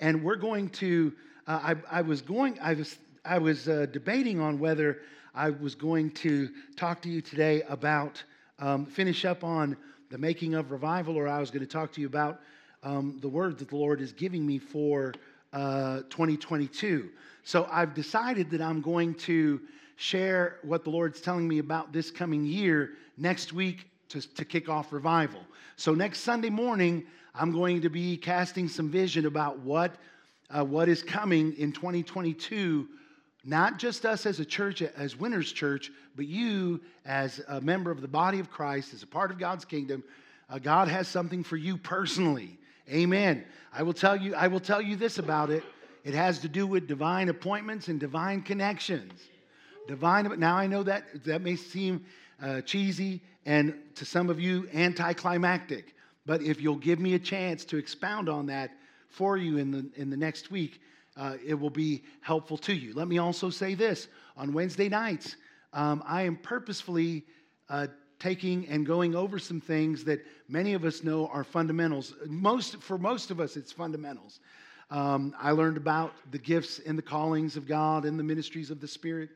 and we're going to. Uh, I, I, was going. I was. I was uh, debating on whether I was going to talk to you today about um, finish up on the making of revival, or I was going to talk to you about um, the word that the Lord is giving me for uh, 2022. So I've decided that I'm going to share what the Lord's telling me about this coming year next week to, to kick off revival. So next Sunday morning, I'm going to be casting some vision about what, uh, what is coming in 2022 not just us as a church, as Winners Church, but you as a member of the body of Christ, as a part of God's kingdom. Uh, God has something for you personally. Amen. I will tell you, I will tell you this about it. It has to do with divine appointments and divine connections. Divine. Now I know that that may seem uh, cheesy and to some of you anticlimactic, but if you'll give me a chance to expound on that for you in the in the next week, uh, it will be helpful to you. Let me also say this: on Wednesday nights, um, I am purposefully uh, taking and going over some things that many of us know are fundamentals. Most, for most of us, it's fundamentals. Um, I learned about the gifts and the callings of God and the ministries of the Spirit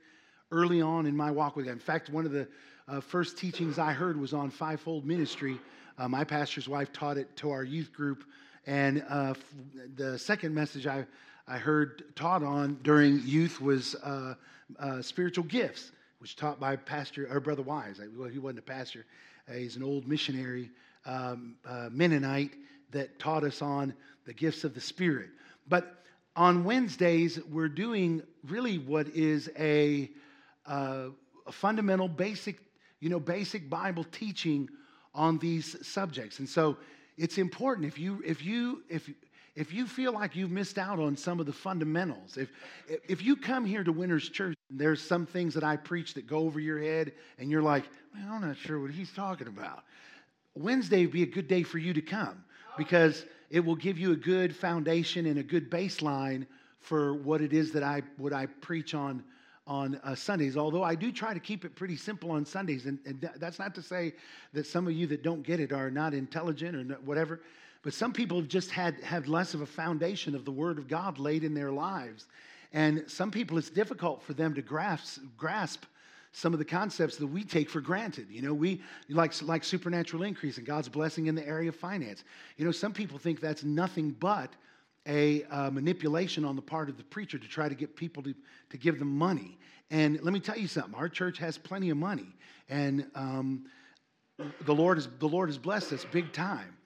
early on in my walk with God. In fact, one of the uh, first teachings I heard was on fivefold ministry. Uh, my pastor's wife taught it to our youth group. And uh, the second message I, I heard taught on during youth was uh, uh, spiritual gifts which taught by Pastor or Brother Wise. Well, he wasn't a pastor; uh, he's an old missionary um, Mennonite that taught us on the gifts of the Spirit. But on Wednesdays, we're doing really what is a, uh, a fundamental, basic, you know, basic Bible teaching on these subjects. And so, it's important if you if you if if you feel like you've missed out on some of the fundamentals, if, if you come here to Winners Church and there's some things that I preach that go over your head and you're like, I'm not sure what he's talking about, Wednesday would be a good day for you to come because it will give you a good foundation and a good baseline for what it is that I, what I preach on on uh, Sundays, although I do try to keep it pretty simple on Sundays. And, and, that's not to say that some of you that don't get it are not intelligent or whatever. But some people have just had, had less of a foundation of the Word of God laid in their lives. And some people, it's difficult for them to grasp, grasp some of the concepts that we take for granted. You know, we like, like supernatural increase and God's blessing in the area of finance. You know, some people think that's nothing but a uh, manipulation on the part of the preacher to try to get people to, to give them money. And let me tell you something our church has plenty of money. And um, the, Lord is, the Lord has blessed us big time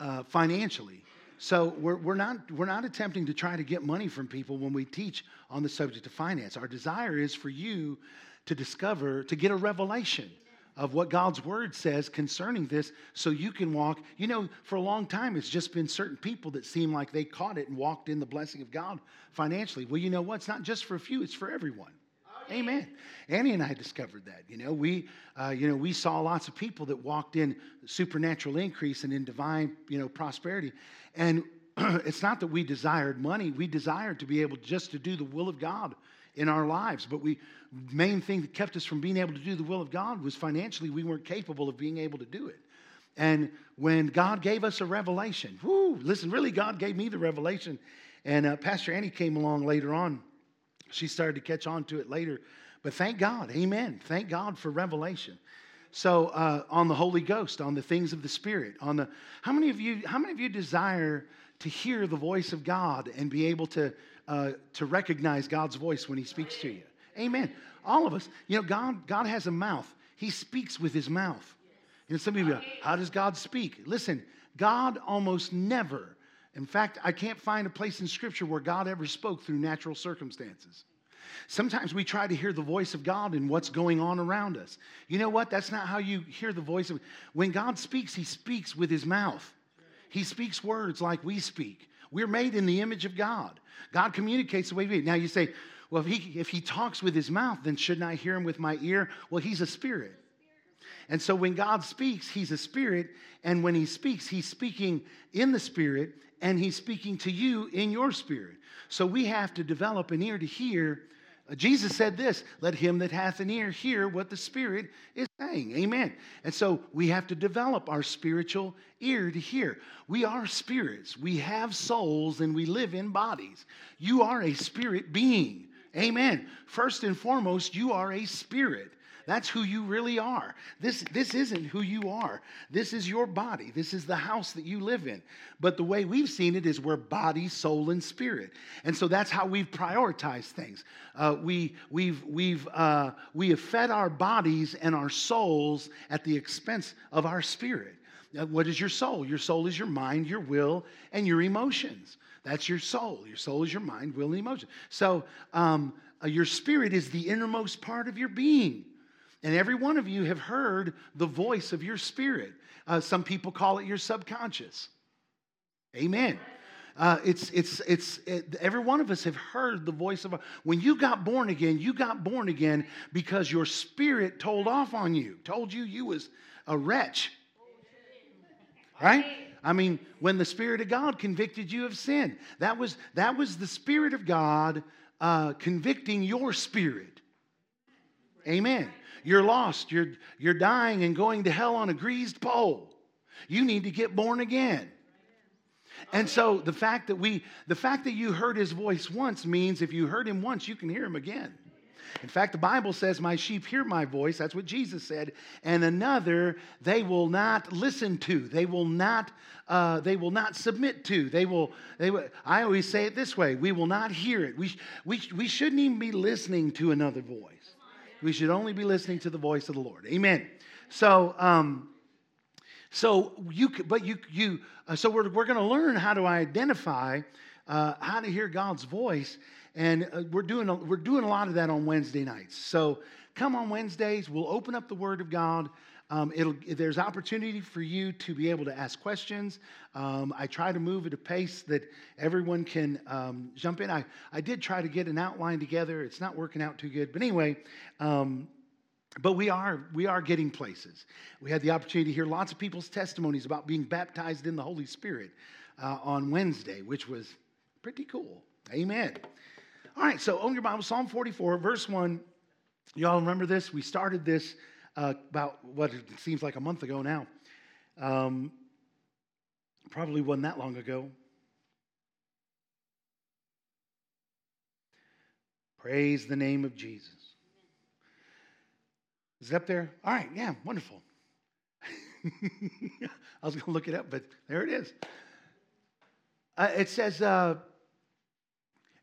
uh, financially. So we're, we're, not, we're not attempting to try to get money from people when we teach on the subject of finance. Our desire is for you to discover, to get a revelation of what God's word says concerning this so you can walk. You know, for a long time, it's just been certain people that seem like they caught it and walked in the blessing of God financially. Well, you know what? It's not just for a few, it's for everyone. Amen. Annie and I discovered that. You know, we, uh, you know, we saw lots of people that walked in supernatural increase and in divine, you know, prosperity. And it's not that we desired money; we desired to be able just to do the will of God in our lives. But we, main thing that kept us from being able to do the will of God was financially we weren't capable of being able to do it. And when God gave us a revelation, whoo, listen, really, God gave me the revelation. And uh, Pastor Annie came along later on she started to catch on to it later. But thank God, amen. Thank God for revelation. So uh, on the Holy Ghost, on the things of the Spirit, on the how many of you how many of you desire to hear the voice of God and be able to uh, to recognize God's voice when He speaks to you? Amen. All of us, you know, God God has a mouth. He speaks with His mouth. Know, some people, go, how does God speak? Listen, God almost never in fact, I can't find a place in Scripture where God ever spoke through natural circumstances. Sometimes we try to hear the voice of God in what's going on around us. You know what? That's not how you hear the voice of When God speaks, he speaks with his mouth. He speaks words like we speak. We're made in the image of God. God communicates the way we Now you say, well, if he, if he talks with his mouth, then shouldn't I hear him with my ear? Well, he's a spirit. And so when God speaks, he's a spirit. And when he speaks, he's speaking in the spirit and he's speaking to you in your spirit. So we have to develop an ear to hear Jesus said this let him that hath an ear hear what the Spirit is saying. Amen. And so we have to develop our spiritual ear to hear. We are spirits, we have souls, and we live in bodies. You are a spirit being. Amen. First and foremost, you are a spirit. That's who you really are. This, this isn't who you are. This is your body. This is the house that you live in. But the way we've seen it is we're body, soul, and spirit. And so that's how we've prioritized things. Uh, we, we've, we've, uh, we have fed our bodies and our souls at the expense of our spirit. Now, what is your soul? Your soul is your mind, your will, and your emotions. That's your soul. Your soul is your mind, will, and emotion. So um, uh, your spirit is the innermost part of your being. And every one of you have heard the voice of your spirit. Uh, some people call it your subconscious. Amen. Uh, it's, it's, it's, it, every one of us have heard the voice of, when you got born again, you got born again because your spirit told off on you, told you you was a wretch. Right? I mean, when the Spirit of God convicted you of sin, that was, that was the Spirit of God uh, convicting your spirit. Amen. You're lost. You're, you're dying and going to hell on a greased pole. You need to get born again. And so the fact that we, the fact that you heard his voice once means if you heard him once, you can hear him again. In fact, the Bible says, My sheep hear my voice. That's what Jesus said. And another they will not listen to. They will not, uh, they will not submit to. They will, they will, I always say it this way we will not hear it. We, we, we shouldn't even be listening to another voice. We should only be listening to the voice of the Lord. Amen. So, um, so you, but you, you, uh, so we're, we're going to learn how to identify, uh, how to hear God's voice, and uh, we're doing a, we're doing a lot of that on Wednesday nights. So come on Wednesdays, we'll open up the Word of God. Um, there's opportunity for you to be able to ask questions. Um, I try to move at a pace that everyone can um, jump in. I, I did try to get an outline together. It's not working out too good. But anyway, um, but we are we are getting places. We had the opportunity to hear lots of people's testimonies about being baptized in the Holy Spirit uh, on Wednesday, which was pretty cool. Amen. All right, so open your Bible, Psalm 44, verse 1. Y'all remember this? We started this uh, about what it seems like a month ago now. Um, probably wasn't that long ago. Praise the name of Jesus. Is it up there? All right, yeah, wonderful. I was going to look it up, but there it is. Uh, it says, uh,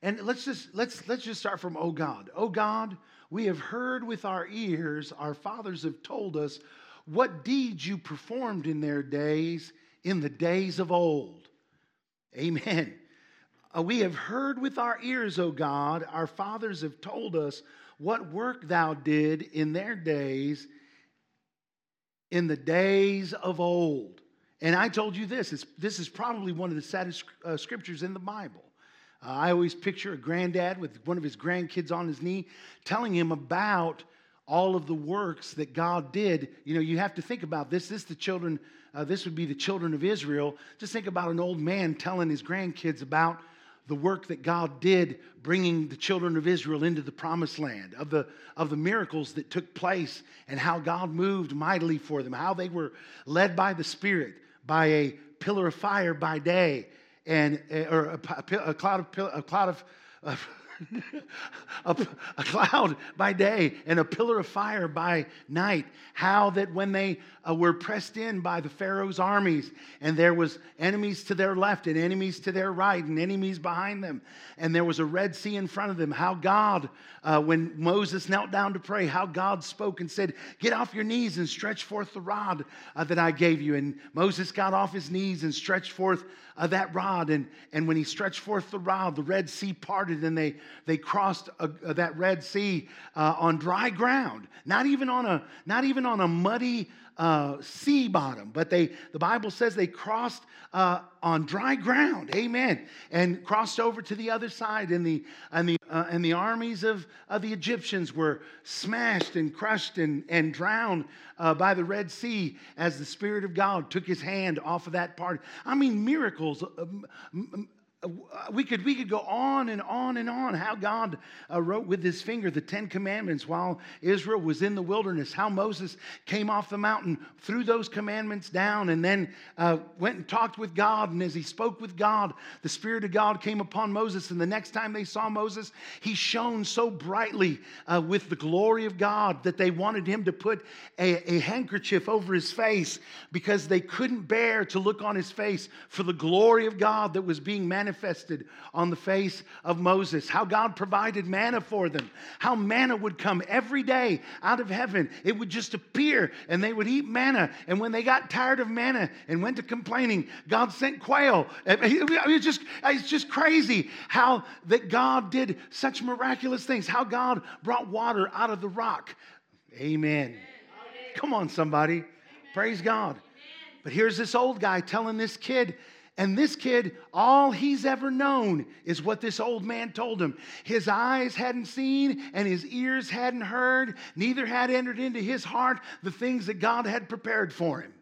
and let's just let's let's just start from oh God, oh God, we have heard with our ears, our fathers have told us what deeds you performed in their days, in the days of old. Amen. Uh, we have heard with our ears, O God, our fathers have told us what work thou did in their days, in the days of old. And I told you this, this is probably one of the saddest uh, scriptures in the Bible. Uh, I always picture a granddad with one of his grandkids on his knee telling him about all of the works that God did. You know, you have to think about this. This the children, uh, this would be the children of Israel. Just think about an old man telling his grandkids about the work that God did bringing the children of Israel into the promised land, of the, of the miracles that took place, and how God moved mightily for them, how they were led by the Spirit, by a pillar of fire by day, and eh, or a, a cloud of a cloud of, of a, a, cloud by day and a pillar of fire by night. How that when they uh, were pressed in by the Pharaoh's armies, and there was enemies to their left and enemies to their right and enemies behind them, and there was a Red Sea in front of them. How God, uh, when Moses knelt down to pray, how God spoke and said, "Get off your knees and stretch forth the rod uh, that I gave you." And Moses got off his knees and stretched forth uh, that rod, and and when he stretched forth the rod, the Red Sea parted, and they they crossed a, a, that Red Sea uh, on dry ground, not even on a, not even on a muddy uh, sea bottom, but they, the Bible says they crossed uh, on dry ground, amen, and crossed over to the other side, and the, and the, uh, and the armies of, of the Egyptians were smashed and crushed and, and drowned uh, by the Red Sea as the Spirit of God took his hand off of that part. I mean, miracles, uh, we could, we could go on and on and on how God uh, wrote with his finger the Ten Commandments while Israel was in the wilderness, how Moses came off the mountain, threw those commandments down, and then uh, went and talked with God. And as he spoke with God, the Spirit of God came upon Moses. And the next time they saw Moses, he shone so brightly uh, with the glory of God that they wanted him to put a, a handkerchief over his face because they couldn't bear to look on his face for the glory of God that was being manifested manifested on the face of Moses, how God provided manna for them, how manna would come every day out of heaven. It would just appear and they would eat manna. And when they got tired of manna and went to complaining, God sent quail. It's just, it's just crazy how that God did such miraculous things, how God brought water out of the rock. Amen. Come on, somebody. Praise God. But here's this old guy telling this kid, and this kid, all he's ever known is what this old man told him. His eyes hadn't seen and his ears hadn't heard, neither had entered into his heart the things that God had prepared for him.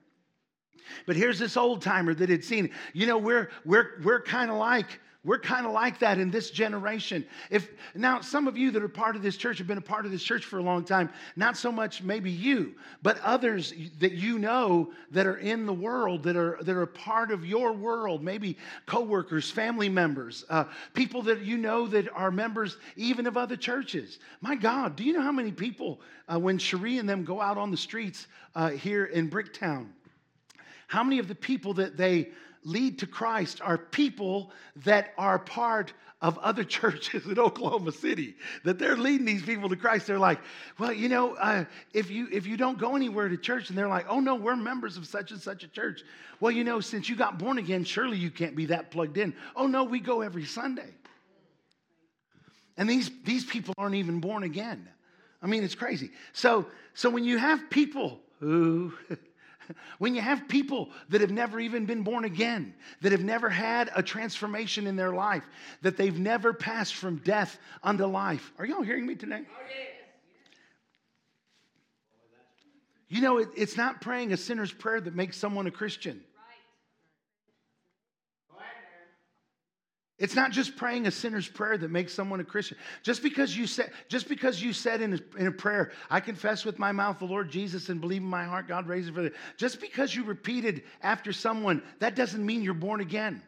But here's this old timer that had seen. You know, we're, we're, we're kind of like we're kind of like that in this generation. If now some of you that are part of this church have been a part of this church for a long time, not so much maybe you, but others that you know that are in the world that are that are part of your world, maybe coworkers, family members, uh, people that you know that are members even of other churches. My God, do you know how many people uh, when Cherie and them go out on the streets uh, here in Bricktown? How many of the people that they lead to Christ are people that are part of other churches in Oklahoma City. That they're leading these people to Christ. They're like, well, you know, uh, if you if you don't go anywhere to church, and they're like, oh no, we're members of such and such a church. Well, you know, since you got born again, surely you can't be that plugged in. Oh no, we go every Sunday. And these these people aren't even born again. I mean, it's crazy. So so when you have people who when you have people that have never even been born again, that have never had a transformation in their life, that they've never passed from death unto life. Are y'all hearing me today? Oh. You know, it, it's not praying a sinner's prayer that makes someone a Christian. It's not just praying a sinner's prayer that makes someone a Christian. Just because you said, just because you said in a, in a prayer, I confess with my mouth the Lord Jesus and believe in my heart God raised him for the. Just because you repeated after someone, that doesn't mean you're born again.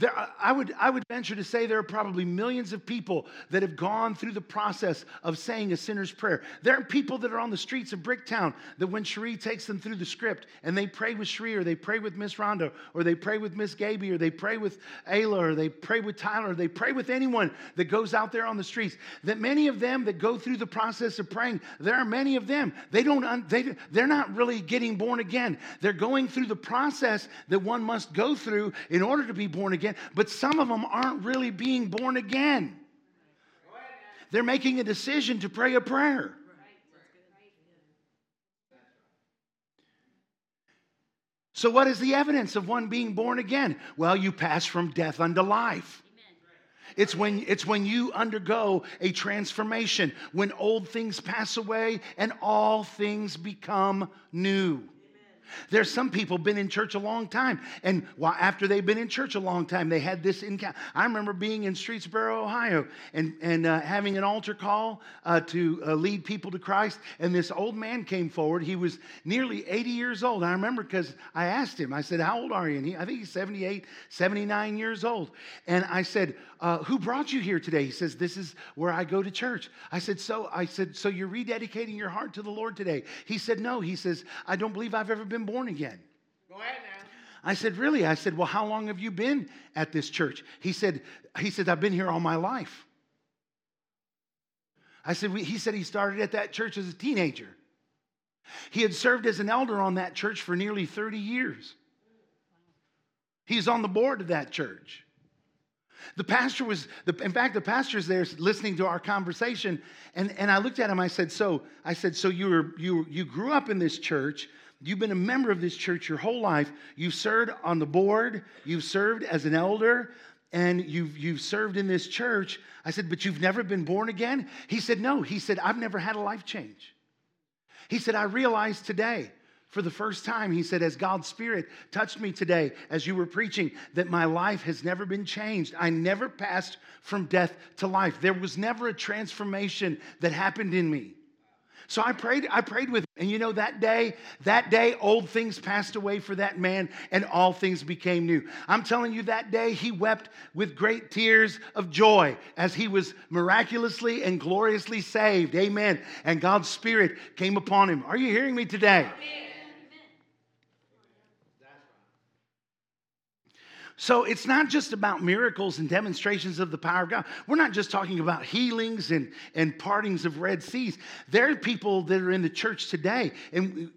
There, I, would, I would venture to say there are probably millions of people that have gone through the process of saying a sinner's prayer. There are people that are on the streets of Bricktown that when Cherie takes them through the script and they pray with Cherie or they pray with Miss Rhonda or they pray with Miss Gaby or they pray with Ayla or they pray with Tyler or they pray with anyone that goes out there on the streets, that many of them that go through the process of praying, there are many of them, they don't, they, they're not really getting born again. They're going through the process that one must go through in order to be born again again, but some of them aren't really being born again. They're making a decision to pray a prayer. So, what is the evidence of one being born again? Well, you pass from death unto life. It's when, it's when you undergo a transformation, when old things pass away and all things become new. There's some people been in church a long time, and while after they've been in church a long time, they had this encounter. I remember being in Streetsboro, Ohio, and and uh, having an altar call uh, to uh, lead people to Christ. And this old man came forward. He was nearly 80 years old. I remember because I asked him. I said, "How old are you?" And he, I think he's 78, 79 years old. And I said, uh, "Who brought you here today?" He says, "This is where I go to church." I said, "So I said, so you're rededicating your heart to the Lord today?" He said, "No." He says, "I don't believe I've ever been." born again. Go ahead now. I said, Really? I said, Well, how long have you been at this church? He said, he said I've been here all my life. I said, He said he started at that church as a teenager. He had served as an elder on that church for nearly 30 years. He's on the board of that church. The pastor was, the, in fact, the pastor's there listening to our conversation, and, and I looked at him. I said, "So, I said, so you were you you grew up in this church, You've been a member of this church your whole life. You've served on the board, you've served as an elder, and you've, you've served in this church. I said, But you've never been born again? He said, No. He said, I've never had a life change. He said, I realized today for the first time, he said, as God's Spirit touched me today as you were preaching, that my life has never been changed. I never passed from death to life. There was never a transformation that happened in me. So I prayed, I prayed with him. And you know, that day, that day, old things passed away for that man and all things became new. I'm telling you, that day he wept with great tears of joy as he was miraculously and gloriously saved. Amen. And God's Spirit came upon him. Are you hearing me today? Amen. So it's not just about miracles and demonstrations of the power of God. We're not just talking about healings and, and partings of Red Seas. There are people that are in the church today, and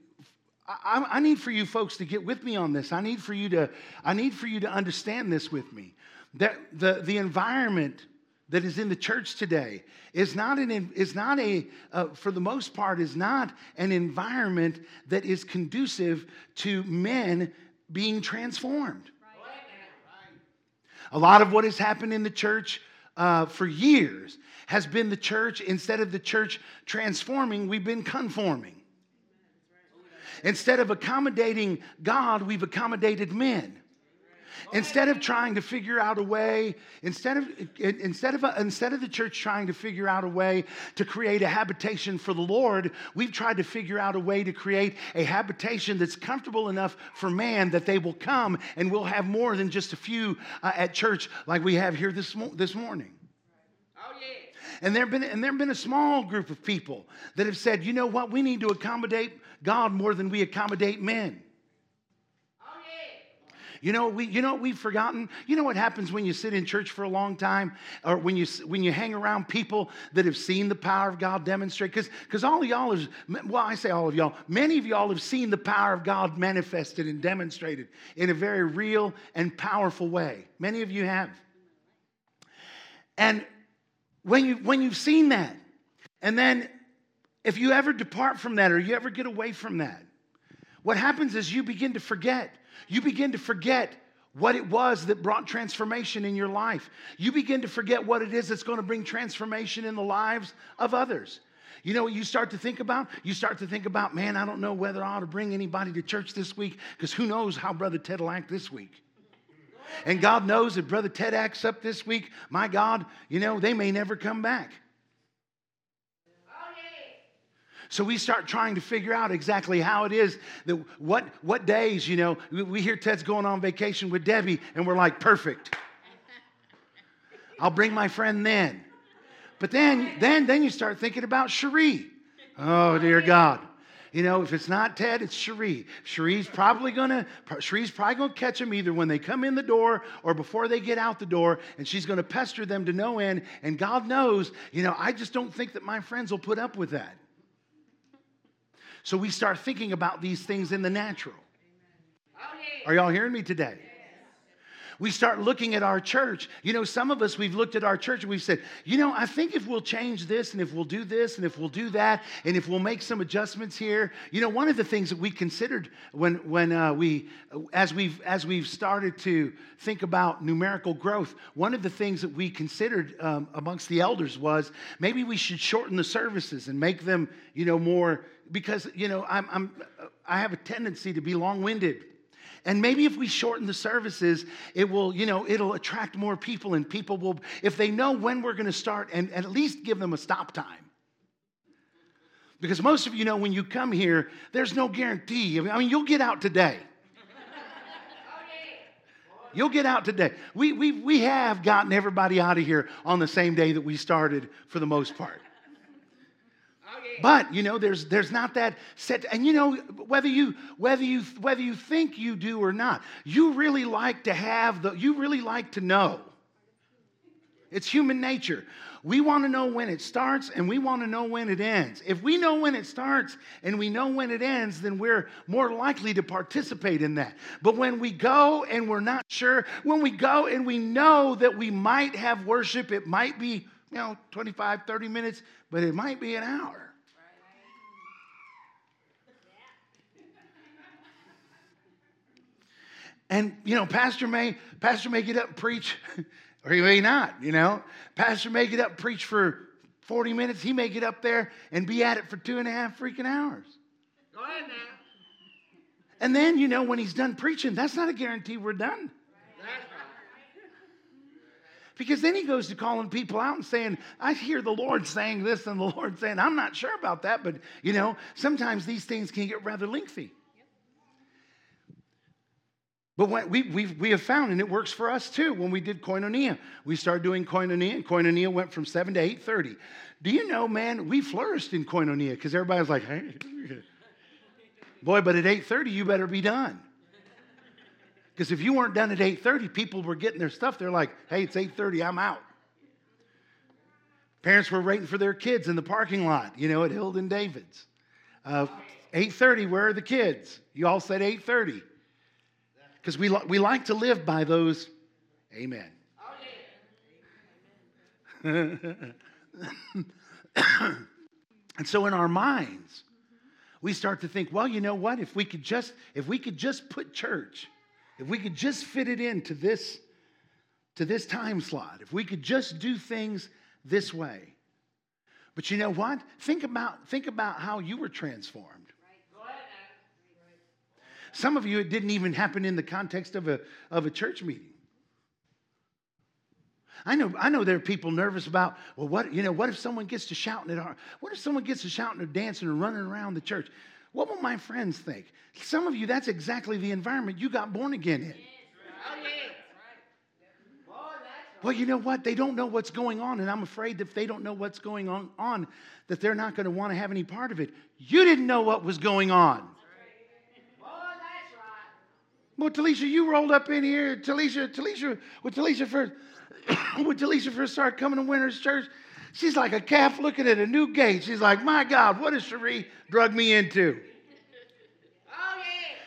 I, I, need for you folks to get with me on this. I need for you to, I need for you to understand this with me. That the, the environment that is in the church today is not an is not a uh, for the most part is not an environment that is conducive to men being transformed. A lot of what has happened in the church uh, for years has been the church, instead of the church transforming, we've been conforming. Instead of accommodating God, we've accommodated men. Instead of trying to figure out a way, instead of, instead, of, instead of the church trying to figure out a way to create a habitation for the Lord, we've tried to figure out a way to create a habitation that's comfortable enough for man that they will come and we'll have more than just a few uh, at church like we have here this, mo- this morning. Oh, yeah. and there, have been, and there have been a small group of people that have said, you know what, we need to accommodate God more than we accommodate men. You know, we, you know what we've forgotten? You know what happens when you sit in church for a long time or when you, when you hang around people that have seen the power of God demonstrate? Because all of y'all is, well, I say all of y'all, many of y'all have seen the power of God manifested and demonstrated in a very real and powerful way. Many of you have. And when, you, when you've seen that, and then if you ever depart from that or you ever get away from that, what happens is you begin to forget you begin to forget what it was that brought transformation in your life. You begin to forget what it is that's going to bring transformation in the lives of others. You know what you start to think about? You start to think about, man, I don't know whether I ought to bring anybody to church this week because who knows how Brother Ted will act this week. And God knows if Brother Ted acts up this week, my God, you know, they may never come back. So we start trying to figure out exactly how it is that what, what days, you know, we hear Ted's going on vacation with Debbie, and we're like, perfect. I'll bring my friend then. But then, then, then you start thinking about Cherie. Oh, dear God. You know, if it's not Ted, it's Cherie. Cherie's probably gonna, Cherie's probably gonna catch them either when they come in the door or before they get out the door, and she's gonna pester them to no end. And God knows, you know, I just don't think that my friends will put up with that. So we start thinking about these things in the natural. Are y'all hearing me today? We start looking at our church. You know, some of us, we've looked at our church and we've said, you know, I think if we'll change this and if we'll do this and if we'll do that and if we'll make some adjustments here. You know, one of the things that we considered when, when uh, we, as we've, as we've started to think about numerical growth, one of the things that we considered um, amongst the elders was maybe we should shorten the services and make them, you know, more because, you know, I'm, I'm, I have a tendency to be long winded. And maybe if we shorten the services, it will, you know, it'll attract more people and people will, if they know when we're going to start and, and at least give them a stop time. Because most of you know when you come here, there's no guarantee. I mean, you'll get out today. You'll get out today. We, we, we have gotten everybody out of here on the same day that we started for the most part. But you know, there's there's not that set, and you know whether you whether you whether you think you do or not, you really like to have the you really like to know. It's human nature. We want to know when it starts and we want to know when it ends. If we know when it starts and we know when it ends, then we're more likely to participate in that. But when we go and we're not sure, when we go and we know that we might have worship, it might be, you know, 25, 30 minutes, but it might be an hour. And you know, Pastor may Pastor may get up and preach, or he may not. You know, Pastor may get up and preach for 40 minutes. He may get up there and be at it for two and a half freaking hours. Go ahead now. And then, you know, when he's done preaching, that's not a guarantee we're done. Because then he goes to calling people out and saying, I hear the Lord saying this and the Lord saying, I'm not sure about that, but you know, sometimes these things can get rather lengthy. But when we, we, we have found, and it works for us too, when we did koinonia, we started doing koinonia, and koinonia went from 7 to 8.30. Do you know, man, we flourished in koinonia because everybody was like, hey, boy, but at 8.30, you better be done. Because if you weren't done at 8:30, people were getting their stuff. They're like, "Hey, it's 8:30. I'm out." Parents were waiting for their kids in the parking lot, you know, at Hilden Davids. Uh, 8:30. Where are the kids? You all said 8:30. Because we we like to live by those. Amen. and so in our minds, we start to think, well, you know what? If we could just if we could just put church if we could just fit it into this, to this time slot, if we could just do things this way. But you know what? Think about, think about how you were transformed. Some of you, it didn't even happen in the context of a, of a church meeting. I know, I know there are people nervous about, well, what, you know, what if someone gets to shouting at our, what if someone gets to shouting or dancing or running around the church? What will my friends think? Some of you, that's exactly the environment you got born again in. Well, you know what? They don't know what's going on, and I'm afraid that if they don't know what's going on, on that they're not going to want to have any part of it. You didn't know what was going on. Well, Talisha, you rolled up in here. Talisha, Talisha, when Talisha first, when Talisha first started coming to Winners Church, she's like a calf looking at a new gate. She's like, my God, what has Cherie drug me into? Oh,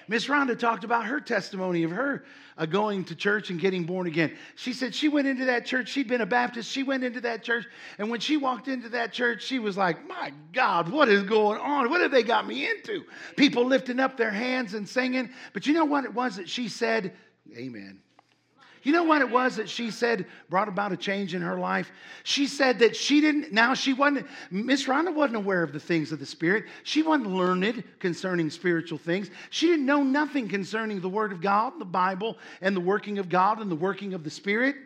Miss Rhonda talked about her testimony of her uh, going to church and getting born again. She said she went into that church. She'd been a Baptist. She went into that church. And when she walked into that church, she was like, My God, what is going on? What have they got me into? People lifting up their hands and singing. But you know what it was that she said? Amen. You know what it was that she said brought about a change in her life? She said that she didn't, now she wasn't, Miss Rhonda wasn't aware of the things of the Spirit. She wasn't learned concerning spiritual things. She didn't know nothing concerning the Word of God, the Bible, and the working of God and the working of the Spirit.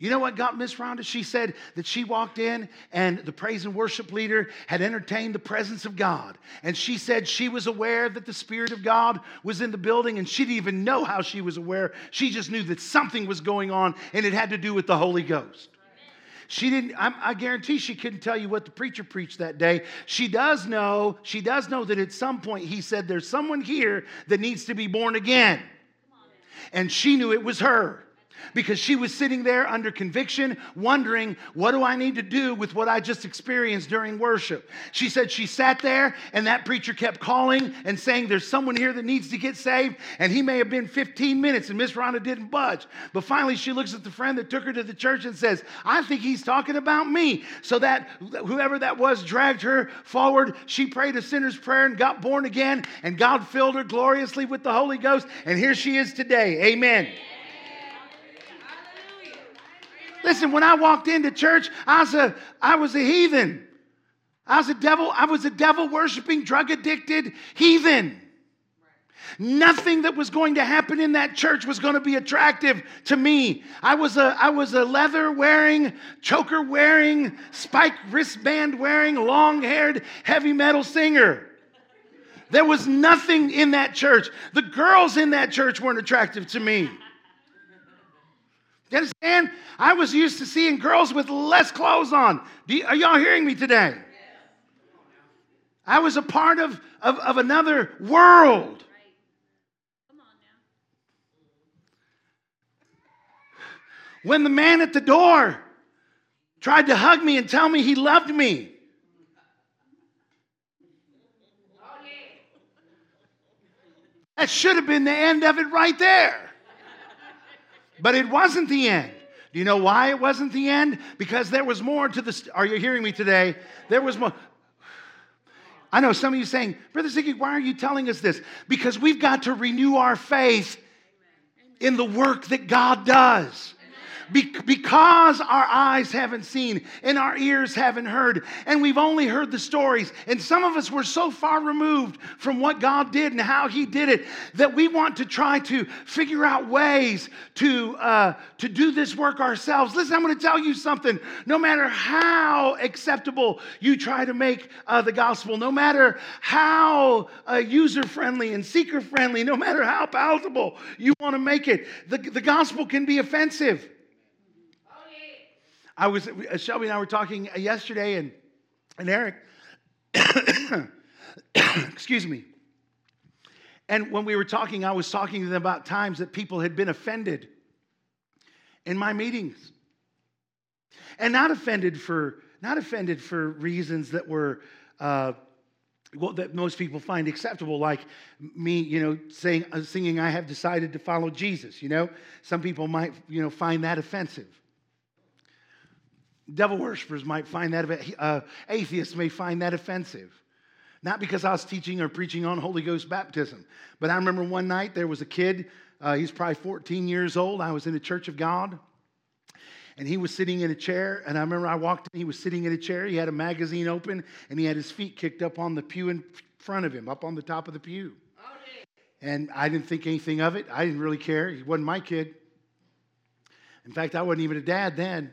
You know what got Miss Rhonda? She said that she walked in and the praise and worship leader had entertained the presence of God. And she said she was aware that the Spirit of God was in the building and she didn't even know how she was aware. She just knew that something was going on and it had to do with the Holy Ghost. She didn't, I, I guarantee she couldn't tell you what the preacher preached that day. She does know, she does know that at some point he said, There's someone here that needs to be born again. And she knew it was her because she was sitting there under conviction, wondering, what do I need to do with what I just experienced during worship? She said she sat there and that preacher kept calling and saying, There's someone here that needs to get saved. And he may have been 15 minutes and Miss Rhonda didn't budge. But finally, she looks at the friend that took her to the church and says, I think he's talking about me. So that whoever that was dragged her forward. She prayed a sinner's prayer and got born again. And God filled her gloriously with the Holy Ghost. And here she is today. Amen. Listen, when I walked into church, I was a, I was a heathen. I was a devil, I was a devil worshiping, drug addicted heathen. Nothing that was going to happen in that church was going to be attractive to me. I was a, I was a leather wearing, choker wearing, spike wristband wearing, long haired, heavy metal singer. There was nothing in that church. The girls in that church weren't attractive to me. You understand? I was used to seeing girls with less clothes on. You, are y'all hearing me today? I was a part of, of, of another world. When the man at the door tried to hug me and tell me he loved me, that should have been the end of it right there. But it wasn't the end. Do you know why it wasn't the end? Because there was more to the. Are you hearing me today? There was more. I know some of you saying, Brother Ziggy, why are you telling us this? Because we've got to renew our faith in the work that God does. Be- because our eyes haven't seen and our ears haven't heard, and we've only heard the stories. And some of us were so far removed from what God did and how He did it that we want to try to figure out ways to, uh, to do this work ourselves. Listen, I'm going to tell you something. No matter how acceptable you try to make uh, the gospel, no matter how uh, user friendly and seeker friendly, no matter how palatable you want to make it, the, the gospel can be offensive. I was, uh, Shelby and I were talking yesterday, and, and Eric, excuse me. And when we were talking, I was talking to them about times that people had been offended in my meetings. And not offended for, not offended for reasons that were, uh, well, that most people find acceptable, like me, you know, saying, uh, singing, I have decided to follow Jesus, you know? Some people might, you know, find that offensive. Devil worshippers might find that, uh, atheists may find that offensive. Not because I was teaching or preaching on Holy Ghost baptism, but I remember one night there was a kid, uh, he's probably 14 years old. I was in the church of God, and he was sitting in a chair. And I remember I walked in, he was sitting in a chair, he had a magazine open, and he had his feet kicked up on the pew in front of him, up on the top of the pew. And I didn't think anything of it. I didn't really care. He wasn't my kid. In fact, I wasn't even a dad then.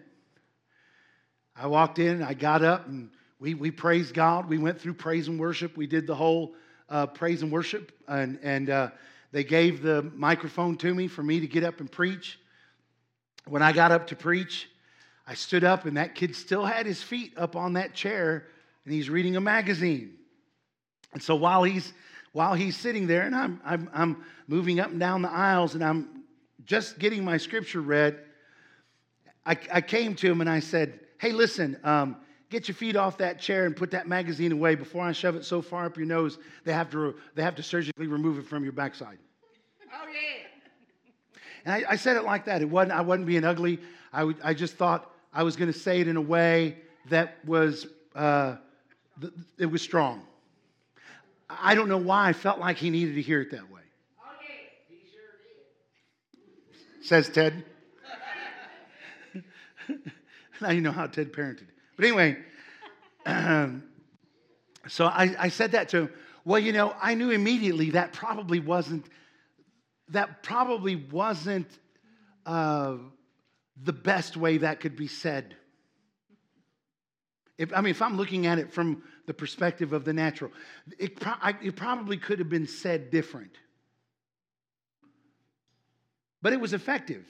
I walked in, I got up, and we, we praised God. We went through praise and worship. We did the whole uh, praise and worship, and, and uh, they gave the microphone to me for me to get up and preach. When I got up to preach, I stood up, and that kid still had his feet up on that chair, and he's reading a magazine. And so while he's while he's sitting there, and I'm, I'm, I'm moving up and down the aisles, and I'm just getting my scripture read, I, I came to him and I said, hey, listen, um, get your feet off that chair and put that magazine away before I shove it so far up your nose they have to, they have to surgically remove it from your backside. Oh, yeah. And I, I said it like that. It wasn't, I wasn't being ugly. I, would, I just thought I was going to say it in a way that was, uh, th- it was strong. I don't know why I felt like he needed to hear it that way. Okay. He sure did. Says Ted. now you know how Ted parented. But anyway, um, so I, I said that to him. Well, you know, I knew immediately that probably wasn't that probably wasn't uh, the best way that could be said. If, I mean, if I'm looking at it from the perspective of the natural, it, pro- I, it probably could have been said different. But it was effective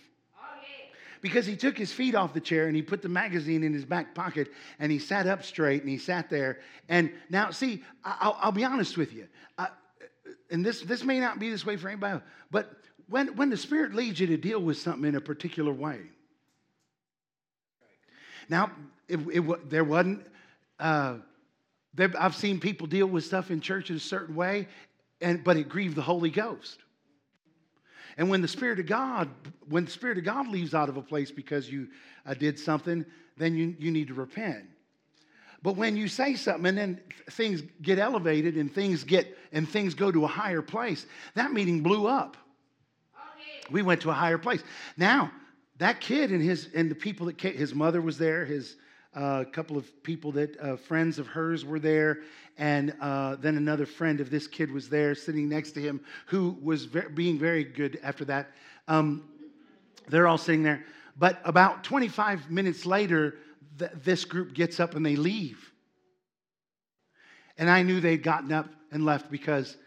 because he took his feet off the chair and he put the magazine in his back pocket and he sat up straight and he sat there. And now, see, I'll, I'll be honest with you. I, and this, this may not be this way for anybody else, but when, when the Spirit leads you to deal with something in a particular way, now, it, it, there wasn't, uh, there, I've seen people deal with stuff in church in a certain way, and, but it grieved the Holy Ghost. And when the Spirit of God, when the Spirit of God leaves out of a place because you uh, did something, then you, you need to repent. But when you say something and then things get elevated and things get and things go to a higher place, that meeting blew up. We went to a higher place. Now, that kid and his and the people that came, his mother was there, his a couple of people that uh, friends of hers were there, and uh, then another friend of this kid was there sitting next to him who was ve- being very good after that. Um, they're all sitting there. But about 25 minutes later, th- this group gets up and they leave. And I knew they'd gotten up and left because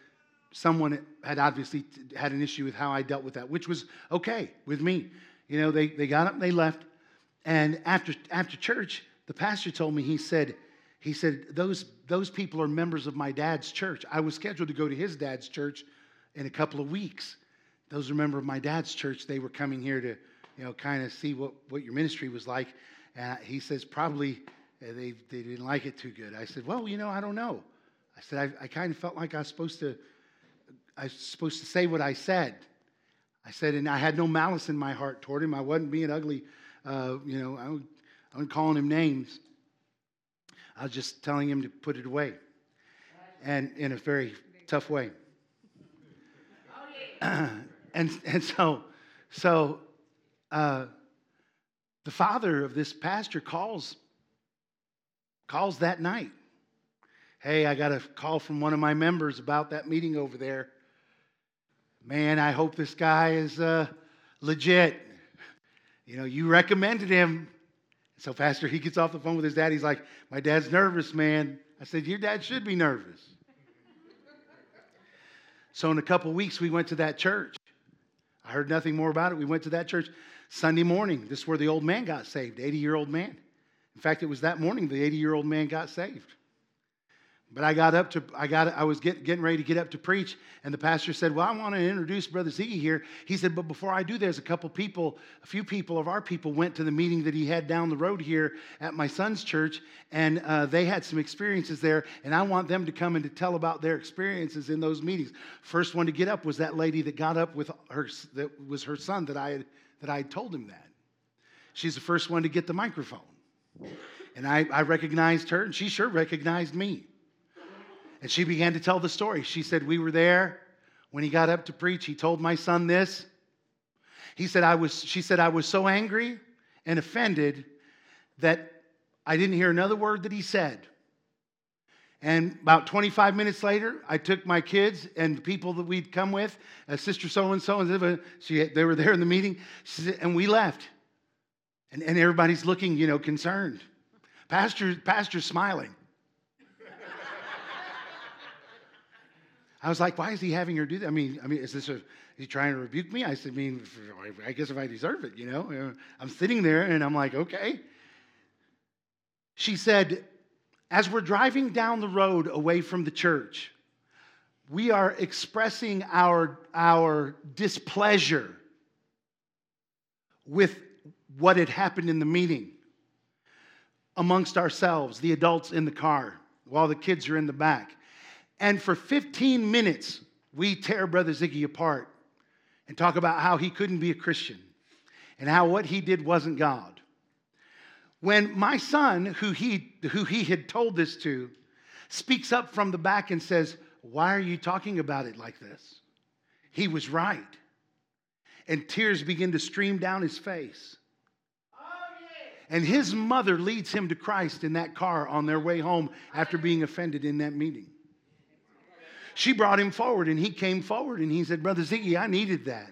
someone had obviously had an issue with how I dealt with that, which was okay with me. You know, they, they got up and they left. And after, after church, the pastor told me, he said, he said, those, those people are members of my dad's church. I was scheduled to go to his dad's church in a couple of weeks. Those are members of my dad's church. They were coming here to, you know, kind of see what, what your ministry was like. And he says, probably uh, they, they didn't like it too good. I said, well, you know, I don't know. I said, I, I kind of felt like I was supposed to, I was supposed to say what I said. I said, and I had no malice in my heart toward him. I wasn't being ugly. Uh, you know, I I wasn't calling him names. I was just telling him to put it away, and in a very tough way. and and so so uh, the father of this pastor calls calls that night. Hey, I got a call from one of my members about that meeting over there. Man, I hope this guy is uh, legit. You know, you recommended him. So, Pastor, he gets off the phone with his dad. He's like, My dad's nervous, man. I said, Your dad should be nervous. so, in a couple weeks, we went to that church. I heard nothing more about it. We went to that church Sunday morning. This is where the old man got saved, 80 year old man. In fact, it was that morning the 80 year old man got saved. But I got up to, I got, I was get, getting ready to get up to preach, and the pastor said, "Well, I want to introduce Brother Ziggy here." He said, "But before I do, there's a couple people, a few people of our people went to the meeting that he had down the road here at my son's church, and uh, they had some experiences there, and I want them to come and to tell about their experiences in those meetings." First one to get up was that lady that got up with her, that was her son that I had, that I had told him that. She's the first one to get the microphone, and I, I recognized her, and she sure recognized me. And she began to tell the story. She said, We were there when he got up to preach. He told my son this. He said, I was, she said, I was so angry and offended that I didn't hear another word that he said. And about 25 minutes later, I took my kids and the people that we'd come with, uh, Sister so and so, and they were there in the meeting, said, and we left. And, and everybody's looking, you know, concerned. Pastor, pastor's smiling. I was like, why is he having her do that? I mean, I mean, is this a, is he trying to rebuke me? I said, I mean, I guess if I deserve it, you know. I'm sitting there and I'm like, okay. She said, as we're driving down the road away from the church, we are expressing our, our displeasure with what had happened in the meeting amongst ourselves, the adults in the car, while the kids are in the back. And for 15 minutes, we tear Brother Ziggy apart and talk about how he couldn't be a Christian and how what he did wasn't God. When my son, who he, who he had told this to, speaks up from the back and says, Why are you talking about it like this? He was right. And tears begin to stream down his face. And his mother leads him to Christ in that car on their way home after being offended in that meeting. She brought him forward and he came forward and he said, Brother Ziggy, I needed that.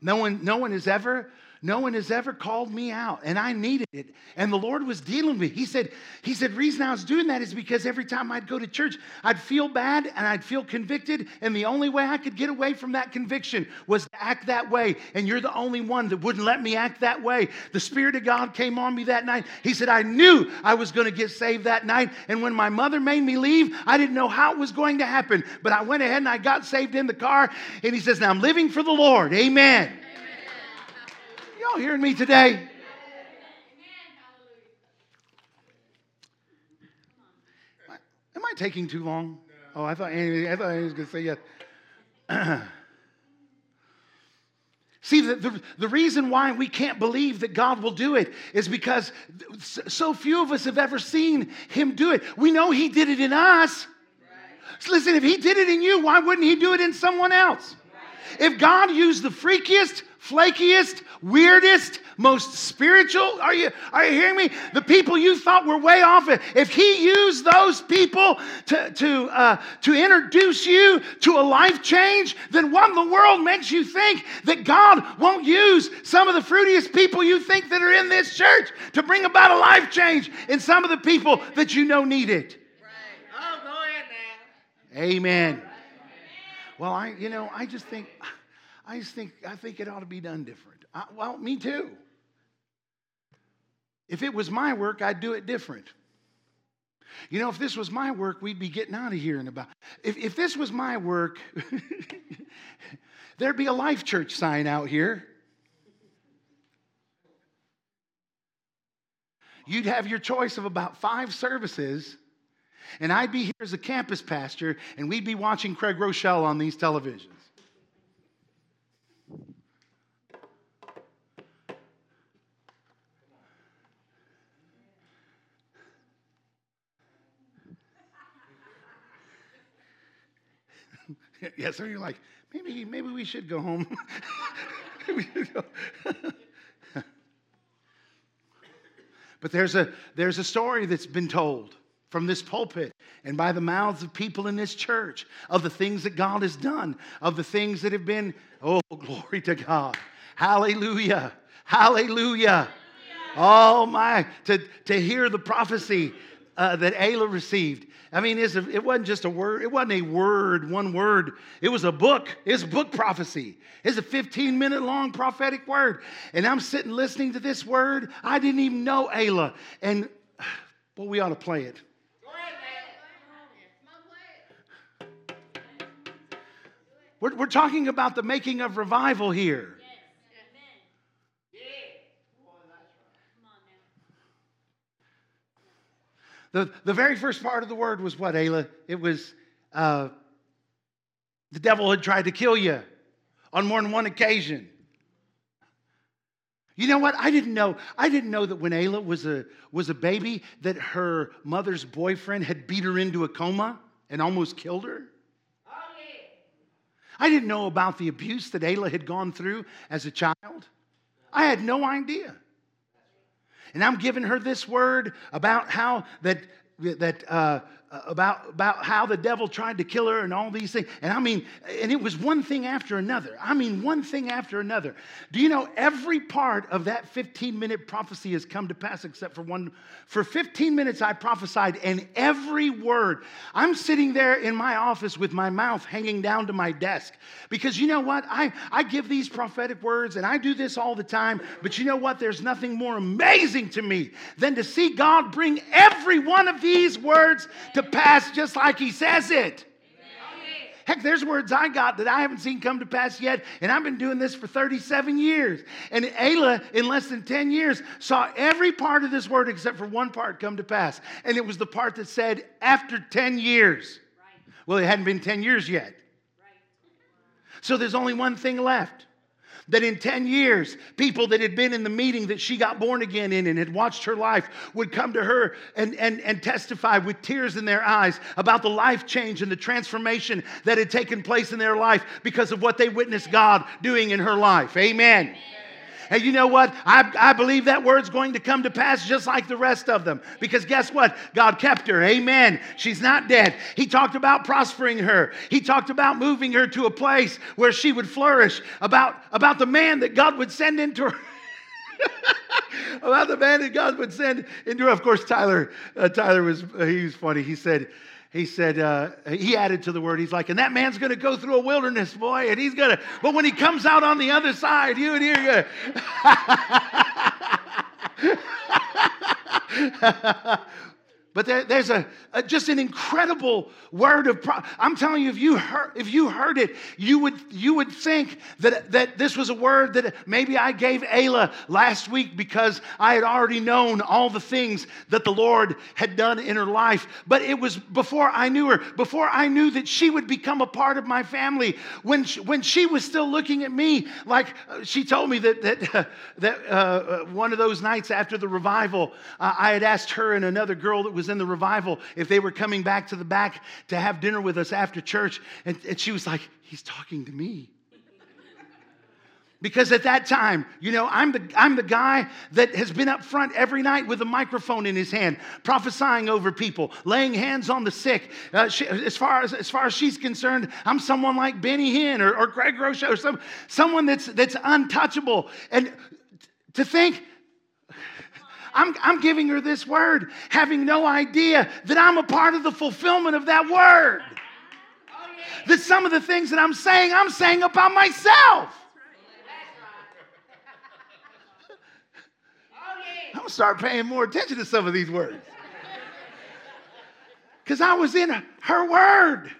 No one, no one has ever no one has ever called me out, and I needed it. And the Lord was dealing with me. He said, He said, reason I was doing that is because every time I'd go to church, I'd feel bad and I'd feel convicted. And the only way I could get away from that conviction was to act that way. And you're the only one that wouldn't let me act that way. The Spirit of God came on me that night. He said, I knew I was going to get saved that night. And when my mother made me leave, I didn't know how it was going to happen. But I went ahead and I got saved in the car. And he says, Now I'm living for the Lord. Amen. Y'all hearing me today? Am I taking too long? Oh, I thought I thought he was going to say yes. See, the, the, the, reason why we can't believe that God will do it is because so few of us have ever seen Him do it. We know He did it in us. Right. So listen, if He did it in you, why wouldn't He do it in someone else? Right. If God used the freakiest, flakiest, weirdest, most spiritual. Are you, are you hearing me? The people you thought were way off. If he used those people to, to, uh, to introduce you to a life change, then what in the world makes you think that God won't use some of the fruitiest people you think that are in this church to bring about a life change in some of the people that you know need it? Right. Oh, go ahead now. Amen. Well, I, you know, I just think. I just think, I think it ought to be done different. I, well, me too. If it was my work, I'd do it different. You know, if this was my work, we'd be getting out of here in about. If, if this was my work, there'd be a Life Church sign out here. You'd have your choice of about five services, and I'd be here as a campus pastor, and we'd be watching Craig Groeschel on these televisions. yeah, so you're like, maybe, maybe we should go home. But there's a, there's a story that's been told from this pulpit and by the mouths of people in this church of the things that God has done, of the things that have been, oh, glory to God. Hallelujah. Hallelujah. Oh, my. To, to hear the prophecy uh, that Ayla received. I mean, a, it wasn't just a word, it wasn't a word, one word. It was a book. It's book prophecy. It's a 15 minute long prophetic word. And I'm sitting listening to this word. I didn't even know Ayla. And, well, we ought to play it. We're, we're talking about the making of revival here. The, the very first part of the word was what, Ayla? It was uh, the devil had tried to kill you on more than one occasion. You know what? I didn't know. I didn't know that when Ayla was a, was a baby, that her mother's boyfriend had beat her into a coma and almost killed her. I didn't know about the abuse that Ayla had gone through as a child. I had no idea. And I'm giving her this word about how that, that uh, Uh, about, about how the devil tried to kill her and all these things. And I mean, and it was one thing after another. I mean, one thing after another. Do you know every part of that 15 minute prophecy has come to pass except for one? For 15 minutes, I prophesied, and every word. I'm sitting there in my office with my mouth hanging down to my desk because you know what? I, I give these prophetic words and I do this all the time, but you know what? There's nothing more amazing to me than to see God bring every one of these words to pass just like he says it. Heck, there's words I got that I haven't seen come to pass yet, and I've been doing this for 37 years. And Ayla, in less than 10 years, saw every part of this word except for one part come to pass. And it was the part that said, after 10 years. Right. Well, it hadn't been 10 years yet. Right. So there's only one thing left that in 10 years, people that had been in the meeting that she got born again in and had watched her life would come to her and, and, and testify with tears in their eyes about the life change and the transformation that had taken place in their life because of what they witnessed God doing in her life. Amen. Amen. And you know what? I, I believe that word's going to come to pass just like the rest of them. Because guess what? God kept her. Amen. She's not dead. He talked about prospering her, He talked about moving her to a place where she would flourish, about, about the man that God would send into her. about the man that God would send into her. Of course, Tyler, uh, Tyler was, uh, he was funny. He said, he said, uh, he added to the word, he's like, and that man's going to go through a wilderness, boy, and he's going to, but when he comes out on the other side, you and are going But there, there's a, a, just an incredible word of. Pro- I'm telling you, if you heard, if you heard it, you would you would think that that this was a word that maybe I gave Ayla last week because I had already known all the things that the Lord had done in her life. But it was before I knew her, before I knew that she would become a part of my family. When she, when she was still looking at me like uh, she told me that that uh, that uh, one of those nights after the revival, uh, I had asked her and another girl that was was in the revival, if they were coming back to the back to have dinner with us after church. And, and she was like, He's talking to me. Because at that time, you know, I'm the, I'm the guy that has been up front every night with a microphone in his hand, prophesying over people, laying hands on the sick. Uh, she, as, far as, as far as she's concerned, I'm someone like Benny Hinn or, or Greg Rocha or some, someone that's, that's untouchable. And to think I'm, I'm giving her this word, having no idea that I'm a part of the fulfillment of that word. That some of the things that I'm saying, I'm saying about myself. I'm gonna start paying more attention to some of these words. Because I was in her word.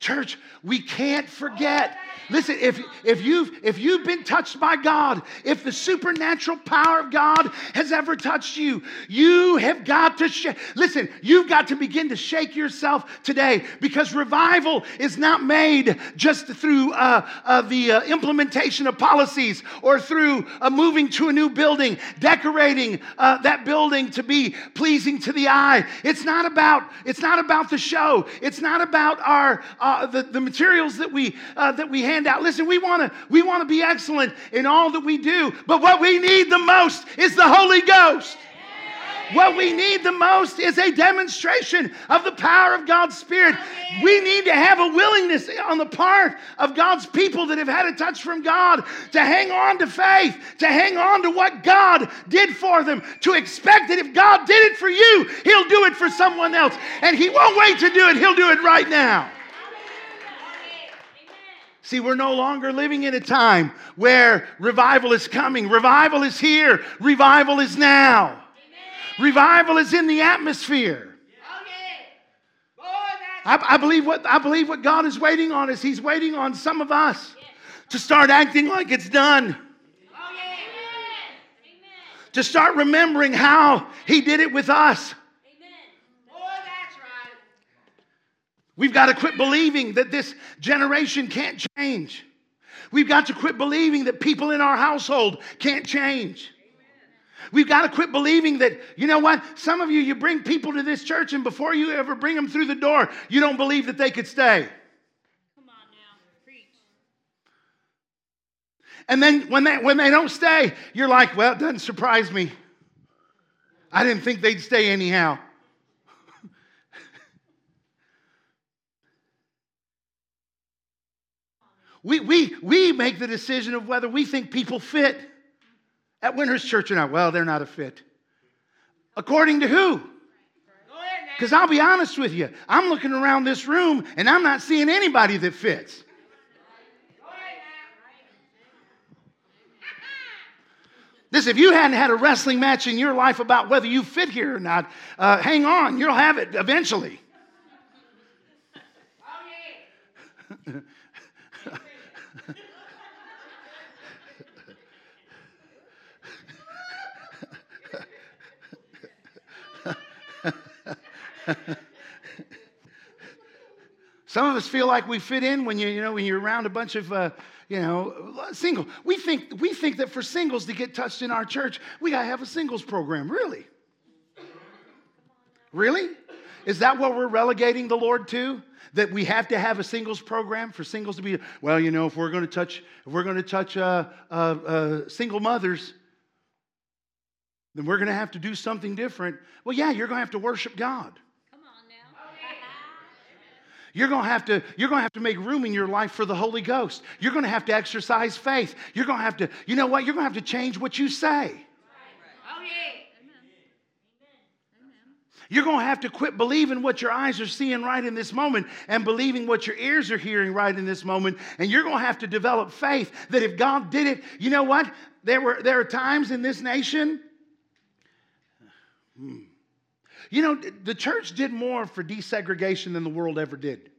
Church, we can't forget Listen, if, if, you've, if you've been touched by God, if the supernatural power of God has ever touched you, you have got to shake. Listen, you've got to begin to shake yourself today because revival is not made just through uh, uh, the uh, implementation of policies or through uh, moving to a new building, decorating uh, that building to be pleasing to the eye. It's not about, it's not about the show. It's not about our, uh, the, the materials that we, that we have hand out. Listen, we want to we want to be excellent in all that we do, but what we need the most is the Holy Ghost. What we need the most is a demonstration of the power of God's Spirit. We need to have a willingness on the part of God's people that have had a touch from God to hang on to faith, to hang on to what God did for them, to expect that if God did it for you, He'll do it for someone else. And He won't wait to do it, He'll do it right now. See, we're no longer living in a time where revival is coming. Revival is here. Revival is now. Revival is in the atmosphere. I, I, believe what, I believe what God is waiting on is He's waiting on some of us to start acting like it's done. To start remembering how He did it with us. We've got to quit believing that this generation can't change. We've got to quit believing that people in our household can't change. We've got to quit believing that, you know what? Some of you, you bring people to this church, and before you ever bring them through the door, you don't believe that they could stay. Come on now, preach. And then when they, when they don't stay, you're like, well, it doesn't surprise me. I didn't think they'd stay anyhow. We, we, we make the decision of whether we think people fit at Winners Church or not? Well, they're not a fit. According to who? Because I'll be honest with you, I'm looking around this room and I'm not seeing anybody that fits. This, if you hadn't had a wrestling match in your life about whether you fit here or not, uh, hang on, you'll have it eventually. Some of us feel like we fit in when you, you know, when you're around a bunch of, uh, you know, single. We think, we think that for singles to get touched in our church, we got to have a singles program. Really? Really? Is that what we're relegating the Lord to? That we have to have a singles program for singles to be, well, you know, if we're going to touch, if we're going to touch uh, uh, uh, single mothers, then we're going to have to do something different. Well, yeah, you're going to have to worship God. You're going to have to you're going to have to make room in your life for the Holy Ghost. You're going to have to exercise faith. You're going to have to you know what? You're going to have to change what you say. Right. Oh yeah. Amen. Amen. You're going to have to quit believing what your eyes are seeing right in this moment and believing what your ears are hearing right in this moment. And you're going to have to develop faith that if God did it, you know what? There were there are times in this nation Hmm. You know, the church did more for desegregation than the world ever did.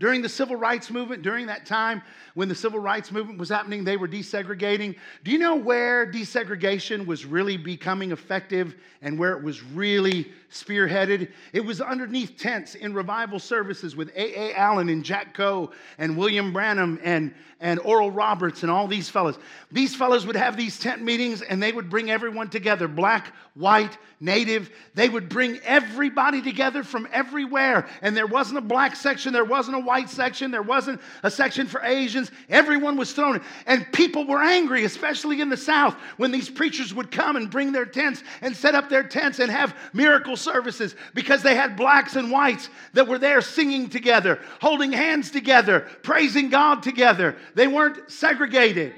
During the civil rights movement, during that time when the civil rights movement was happening, they were desegregating. Do you know where desegregation was really becoming effective and where it was really spearheaded? It was underneath tents in revival services with A.A. Allen and Jack Coe and William Branham and, and Oral Roberts and all these fellows. These fellows would have these tent meetings and they would bring everyone together black, white, native. They would bring everybody together from everywhere. And there wasn't a black section, there wasn't a white section, there wasn't a section for Asians. Everyone was thrown. And people were angry, especially in the South, when these preachers would come and bring their tents and set up their tents and have miracle services because they had blacks and whites that were there singing together, holding hands together, praising God together. They weren't segregated.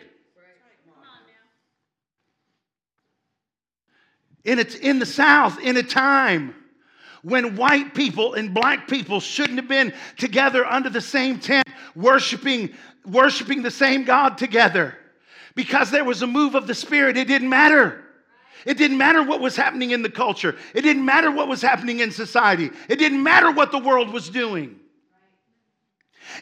In, a, in the South, in a time when white people and black people shouldn't have been together under the same tent, worshiping, worshiping the same God together. Because there was a move of the Spirit, it didn't matter. It didn't matter what was happening in the culture. It didn't matter what was happening in society. It didn't matter what the world was doing.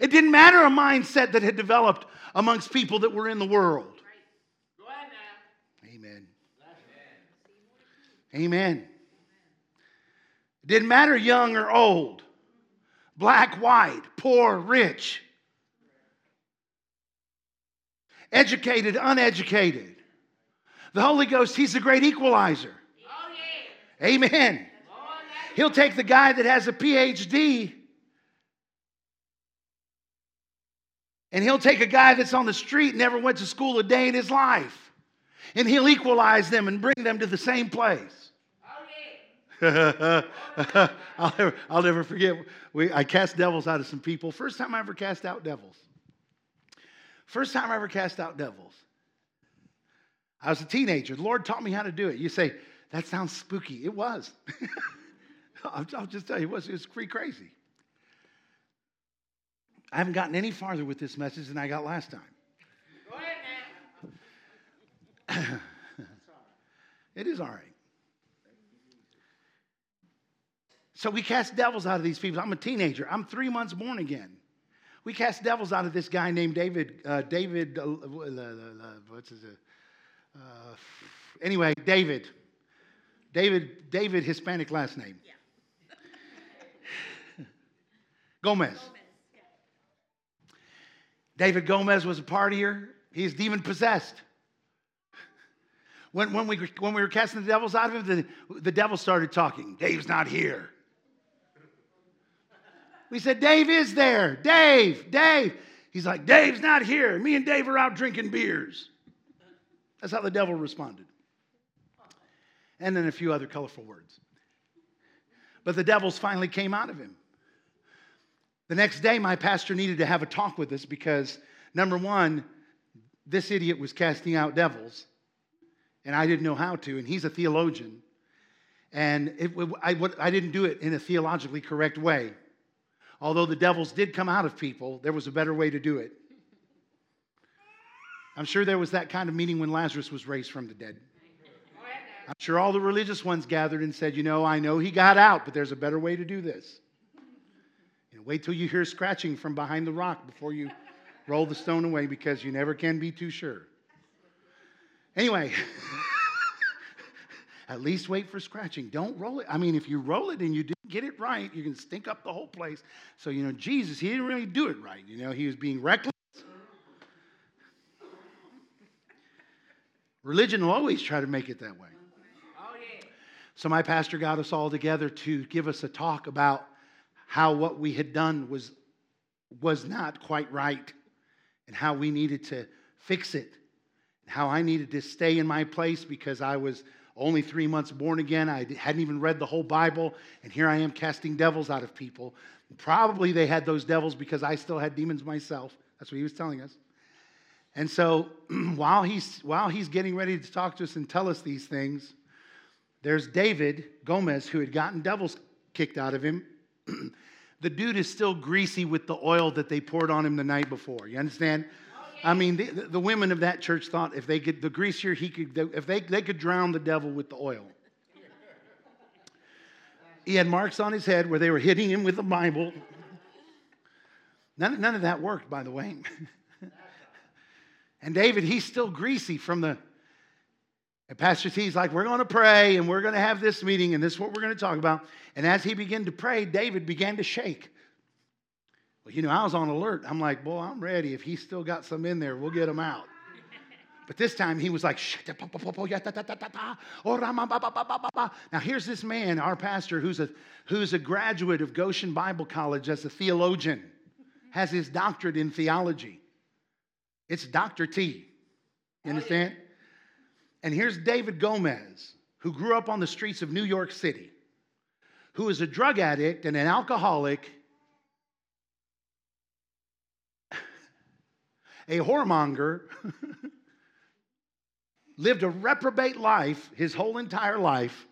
It didn't matter a mindset that had developed amongst people that were in the world. Amen. It didn't matter young or old, black, white, poor, rich, educated, uneducated. The Holy Ghost, He's the great equalizer. Oh, Amen. He'll take the guy that has a PhD And he'll take a guy that's on the street, never went to school a day in his life, and he'll equalize them and bring them to the same place. I'll, never, I'll never forget. We, I cast devils out of some people. First time I ever cast out devils. First time I ever cast out devils. I was a teenager. The Lord taught me how to do it. You say, that sounds spooky. It was. I'll, I'll, just tell you, it was, it was pretty crazy. I haven't gotten any farther with this message than I got last time. Go ahead, man. it is all right. So we cast devils out of these people. I'm a teenager. I'm three months born again. We cast devils out of this guy named David. Uh, David, uh, what's his? Uh, anyway, David. David. David, Hispanic last name. Yeah. Gomez. Gomez yeah. David Gomez was a partier. He's demon possessed. When, when, we, when we were casting the devils out of him, the, the devil started talking. Dave's not here. We said, Dave is there. Dave, Dave. He's like, Dave's not here. Me and Dave are out drinking beers. That's how the devil responded. And then a few other colorful words. But the devils finally came out of him. The next day, my pastor needed to have a talk with us because, number one, this idiot was casting out devils, and I didn't know how to, and he's a theologian. And it, I, I didn't do it in a theologically correct way. Although the devils did come out of people, there was a better way to do it. I'm sure there was that kind of meeting when Lazarus was raised from the dead. I'm sure all the religious ones gathered and said, You know, I know he got out, but there's a better way to do this. You know, wait till you hear scratching from behind the rock before you roll the stone away because you never can be too sure. Anyway. At least wait for scratching. Don't roll it. I mean, if you roll it and you didn't get it right, you can stink up the whole place. So, you know, Jesus, he didn't really do it right. You know, he was being reckless. Religion will always try to make it that way. So, my pastor got us all together to give us a talk about how what we had done was, was not quite right and how we needed to fix it. How I needed to stay in my place because I was only three months born again. I hadn't even read the whole Bible, and here I am casting devils out of people. Probably they had those devils because I still had demons myself. That's what he was telling us. And so while he's, while he's getting ready to talk to us and tell us these things, there's David Gomez who had gotten devils kicked out of him. the dude is still greasy with the oil that they poured on him the night before. You understand? I mean, the, the, women of that church thought if they could, the greasier he could, if they, they could drown the devil with the oil. He had marks on his head where they were hitting him with the Bible. None, none of that worked, by the way. and David, he's still greasy from the. And Pastor T's like, we're going to pray and we're going to have this meeting and this is what we're going to talk about. And as he began to pray, David began to shake. Well, you know, I was on alert. I'm like, boy, I'm ready. If he's still got some in there, we'll get him out. But this time he was like, now here's this man, our pastor, who's a, who's a graduate of Goshen Bible College as a theologian, has his doctorate in theology. It's Dr. T. You understand? And here's David Gomez, who grew up on the streets of New York City, who is a drug addict and an alcoholic a whoremonger, lived a reprobate life his whole entire life.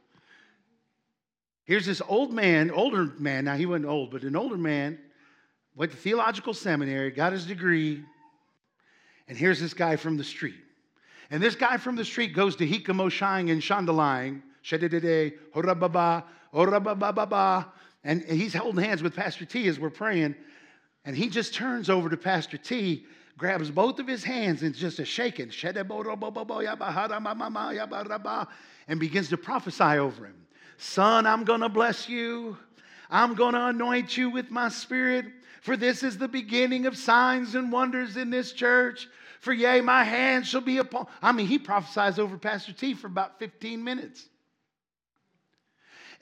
Here's this old man, older man, now he wasn't old, but an older man, went to theological seminary, got his degree, and here's this guy from the street. And this guy from the street goes to Hikamoshang and Shandalaying, and he's holding hands with Pastor T as we're praying. And he just turns over to Pastor T grabs both of his hands and just a shaking, and begins to prophesy over him. Son, I'm going to bless you. I'm going to anoint you with my spirit, for this is the beginning of signs and wonders in this church. For yea, my hand shall be upon. I mean, he prophesies over Pastor T for about 15 minutes.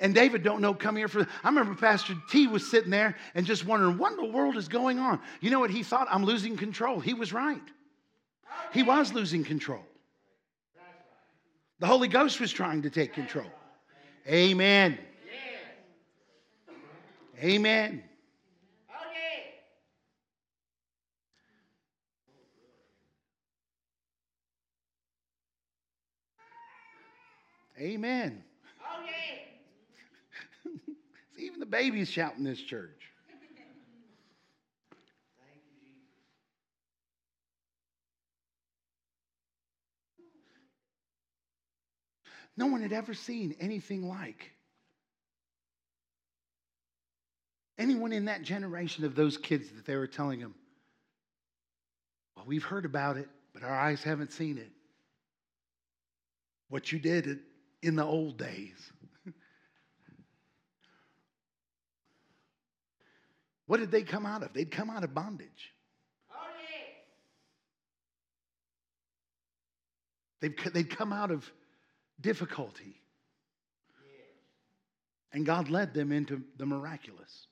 And David don't know come here for. I remember Pastor T was sitting there and just wondering what in the world is going on. You know what he thought? I'm losing control. He was right. He was losing control. The Holy Ghost was trying to take control. Amen. Amen. Amen. Even the babies shout in this church. No one had ever seen anything like. Anyone in that generation of those kids that they were telling them, well, we've heard about it, but our eyes haven't seen it. What you did in the old days. What did they come out of? They'd come out of bondage. They've, they'd come out of difficulty. And God led them into the miraculous.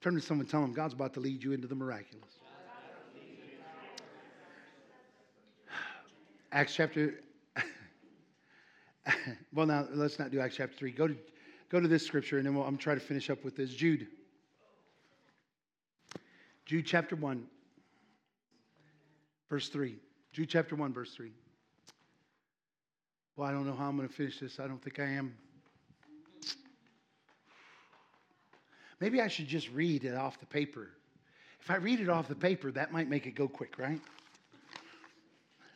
Turn to someone tell them God's about to lead you into the miraculous. Acts chapter. well, now let's not do Acts chapter 3. Go to, go to this scripture and then we'll, I'm trying to finish up with this. Jude. Jude chapter 1, verse 3. Jude chapter 1, verse 3. Well, I don't know how I'm going to finish this. I don't think I am. Maybe I should just read it off the paper. If I read it off the paper, that might make it go quick, right?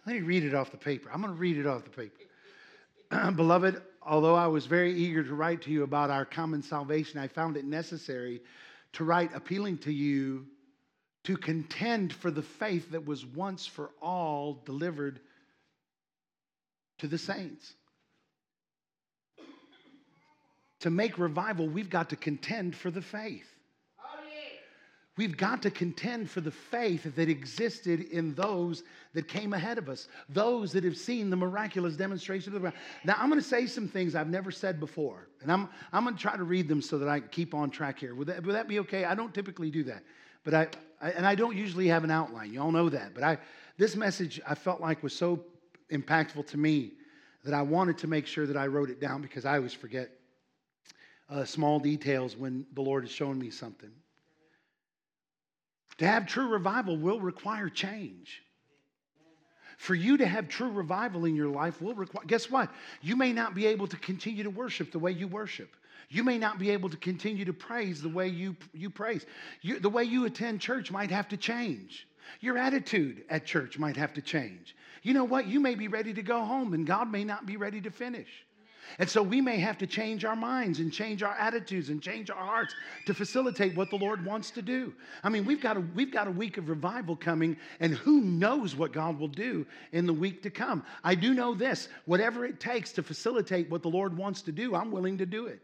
Let me read it off the paper. I'm going to read it off the paper. Beloved, although I was very eager to write to you about our common salvation, I found it necessary to write appealing to you to contend for the faith that was once for all delivered to the saints. To make revival, we've got to contend for the faith. We've got to contend for the faith that existed in those that came ahead of us, those that have seen the miraculous demonstration of the. Now, I'm going to say some things I've never said before, and I'm, I'm going to try to read them so that I keep on track here. Would that, would that be okay? I don't typically do that, but I, I, and I don't usually have an outline. You all know that, but I, this message I felt like was so impactful to me that I wanted to make sure that I wrote it down because I always forget uh, small details when the Lord is showing me something. To have true revival will require change. For you to have true revival in your life will require, guess what? You may not be able to continue to worship the way you worship. You may not be able to continue to praise the way you, you praise. You, the way you attend church might have to change. Your attitude at church might have to change. You know what? You may be ready to go home, and God may not be ready to finish. And so we may have to change our minds and change our attitudes and change our hearts to facilitate what the Lord wants to do. I mean, we've got a, we've got a week of revival coming, and who knows what God will do in the week to come. I do know this whatever it takes to facilitate what the Lord wants to do, I'm willing to do it.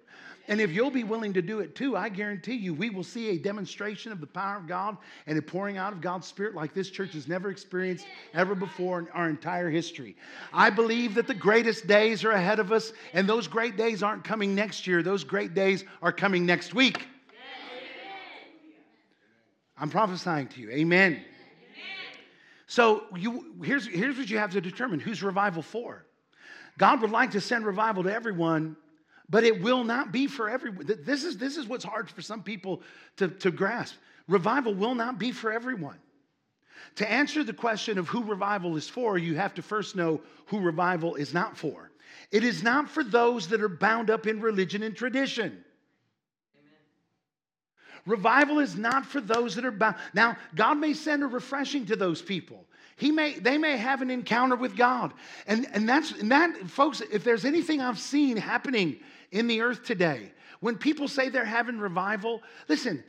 And if you'll be willing to do it too, I guarantee you we will see a demonstration of the power of God and a pouring out of God's Spirit like this church has never experienced ever before in our entire history. I believe that the greatest days are ahead of us, and those great days aren't coming next year, those great days are coming next week. I'm prophesying to you. Amen. So you, here's, here's what you have to determine who's revival for. God would like to send revival to everyone, but it will not be for everyone. This is, this is what's hard for some people to, to grasp. Revival will not be for everyone. To answer the question of who revival is for, you have to first know who revival is not for. It is not for those that are bound up in religion and tradition. Amen. Revival is not for those that are bound. Now, God may send a refreshing to those people. He may, they may have an encounter with God. And, and that's and that, folks, if there's anything I've seen happening in the earth today, when people say they're having revival, listen,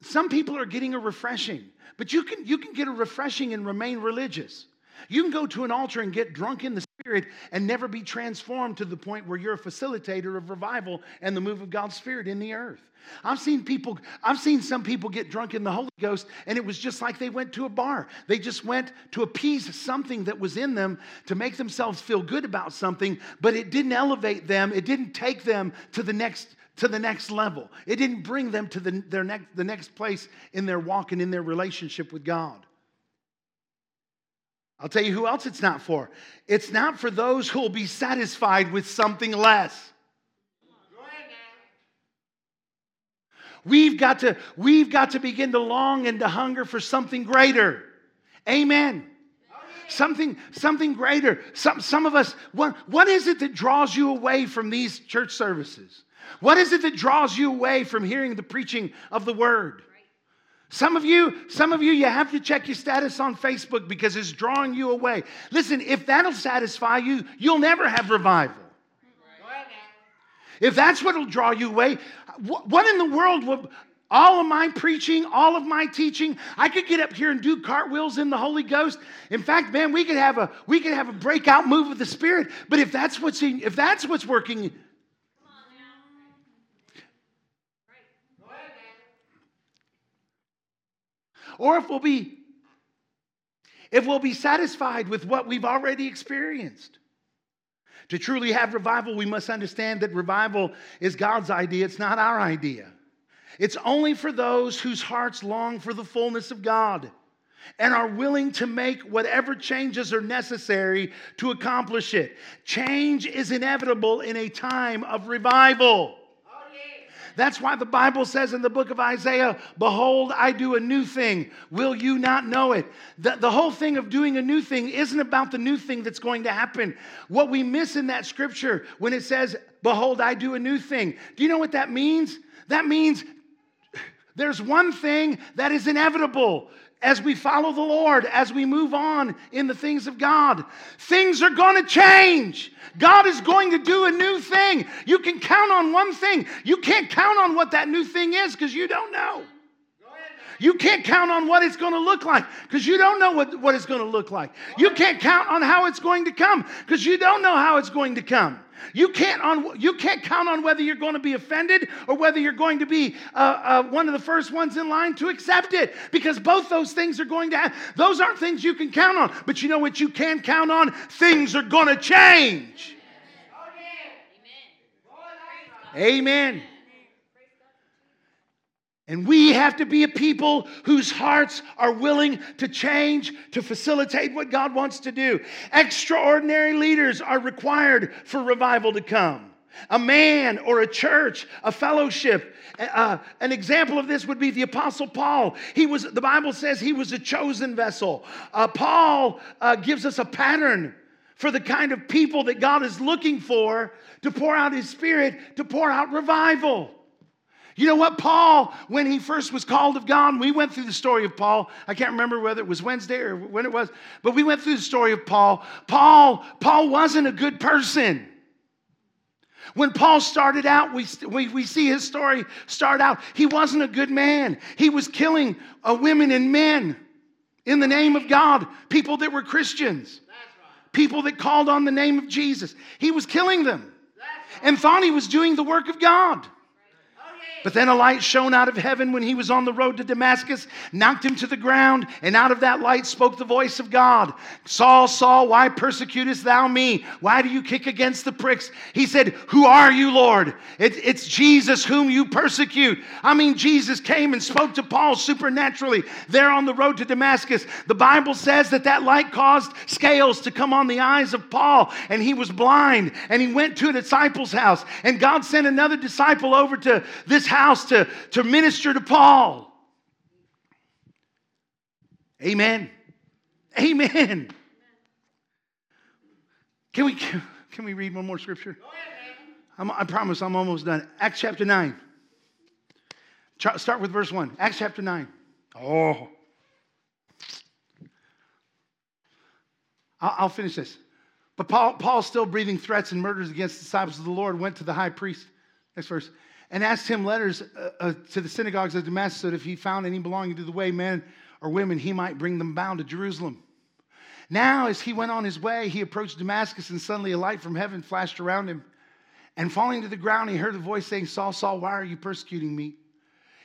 some people are getting a refreshing, but you can, you can get a refreshing and remain religious. You can go to an altar and get drunk in the Spirit and never be transformed to the point where you're a facilitator of revival and the move of God's Spirit in the earth. I've seen people, I've seen some people get drunk in the Holy Ghost, and it was just like they went to a bar. They just went to appease something that was in them to make themselves feel good about something, but it didn't elevate them, it didn't take them to the next to the next level. It didn't bring them to the, their next, the next place in their walk and in their relationship with God. I'll tell you who else it's not for. It's not for those who will be satisfied with something less. We've got to, we've got to begin to long and to hunger for something greater. Amen. Something, something greater. Some, some of us, what, what is it that draws you away from these church services? What is it that draws you away from hearing the preaching of the word? Some of you, some of you, you have to check your status on Facebook because it's drawing you away. Listen, if that'll satisfy you, you'll never have revival. If that's what'll draw you away, what in the world would all of my preaching, all of my teaching, I could get up here and do cartwheels in the Holy Ghost. In fact, man, we could have a we could have a breakout move of the Spirit. But if that's what's in, if that's what's working, or if we'll be if we'll be satisfied with what we've already experienced. To truly have revival, we must understand that revival is God's idea, it's not our idea. It's only for those whose hearts long for the fullness of God and are willing to make whatever changes are necessary to accomplish it. Change is inevitable in a time of revival. That's why the Bible says in the book of Isaiah, Behold, I do a new thing. Will you not know it? The, the whole thing of doing a new thing isn't about the new thing that's going to happen. What we miss in that scripture when it says, Behold, I do a new thing, do you know what that means? That means there's one thing that is inevitable as we follow the Lord, as we move on in the things of God. Things are going to change. God is going to do a new thing. You can count on one thing. You can't count on what that new thing is because you don't know. You can't count on what it's going to look like because you don't know what, what it's going to look like. You can't count on how it's going to come because you don't know how it's going to come. You can't, on, you can't count on whether you're going to be offended or whether you're going to be uh, uh, one of the first ones in line to accept it because both those things are going to happen. Those aren't things you can count on. But you know what you can count on? Things are going to change. Amen. Amen. And we have to be a people whose hearts are willing to change to facilitate what God wants to do. Extraordinary leaders are required for revival to come. A man or a church, a fellowship. Uh, an example of this would be the Apostle Paul. He was, the Bible says he was a chosen vessel. Uh, Paul uh, gives us a pattern for the kind of people that God is looking for to pour out his spirit, to pour out revival. You know what? Paul, when he first was called of God, we went through the story of Paul. I can't remember whether it was Wednesday or when it was, but we went through the story of Paul. Paul, Paul wasn't a good person. When Paul started out, we, we, we see his story start out. He wasn't a good man. He was killing uh, women and men in the name of God, people that were Christians, people that called on the name of Jesus. He was killing them and thought he was doing the work of God. But then a light shone out of heaven when he was on the road to Damascus, knocked him to the ground, and out of that light spoke the voice of God Saul, Saul, why persecutest thou me? Why do you kick against the pricks? He said, Who are you, Lord? It, it's Jesus whom you persecute. I mean, Jesus came and spoke to Paul supernaturally there on the road to Damascus. The Bible says that that light caused scales to come on the eyes of Paul, and he was blind, and he went to a disciple's house, and God sent another disciple over to this house to, to minister to Paul. Amen. Amen. Can we, can we read one more scripture? i promise I'm almost done. Acts chapter 9. Start with verse 1. Acts chapter 9. Oh. I'll, I'll finish this. But Paul, Paul, still breathing threats and murders against the disciples of the Lord, went to the high priest. Next verse and asked him letters uh, uh, to the synagogues of Damascus that if he found any belonging to the way, men or women, he might bring them bound to Jerusalem. Now, as he went on his way, he approached Damascus, and suddenly a light from heaven flashed around him. And falling to the ground, he heard a voice saying, Saul, Saul, why are you persecuting me?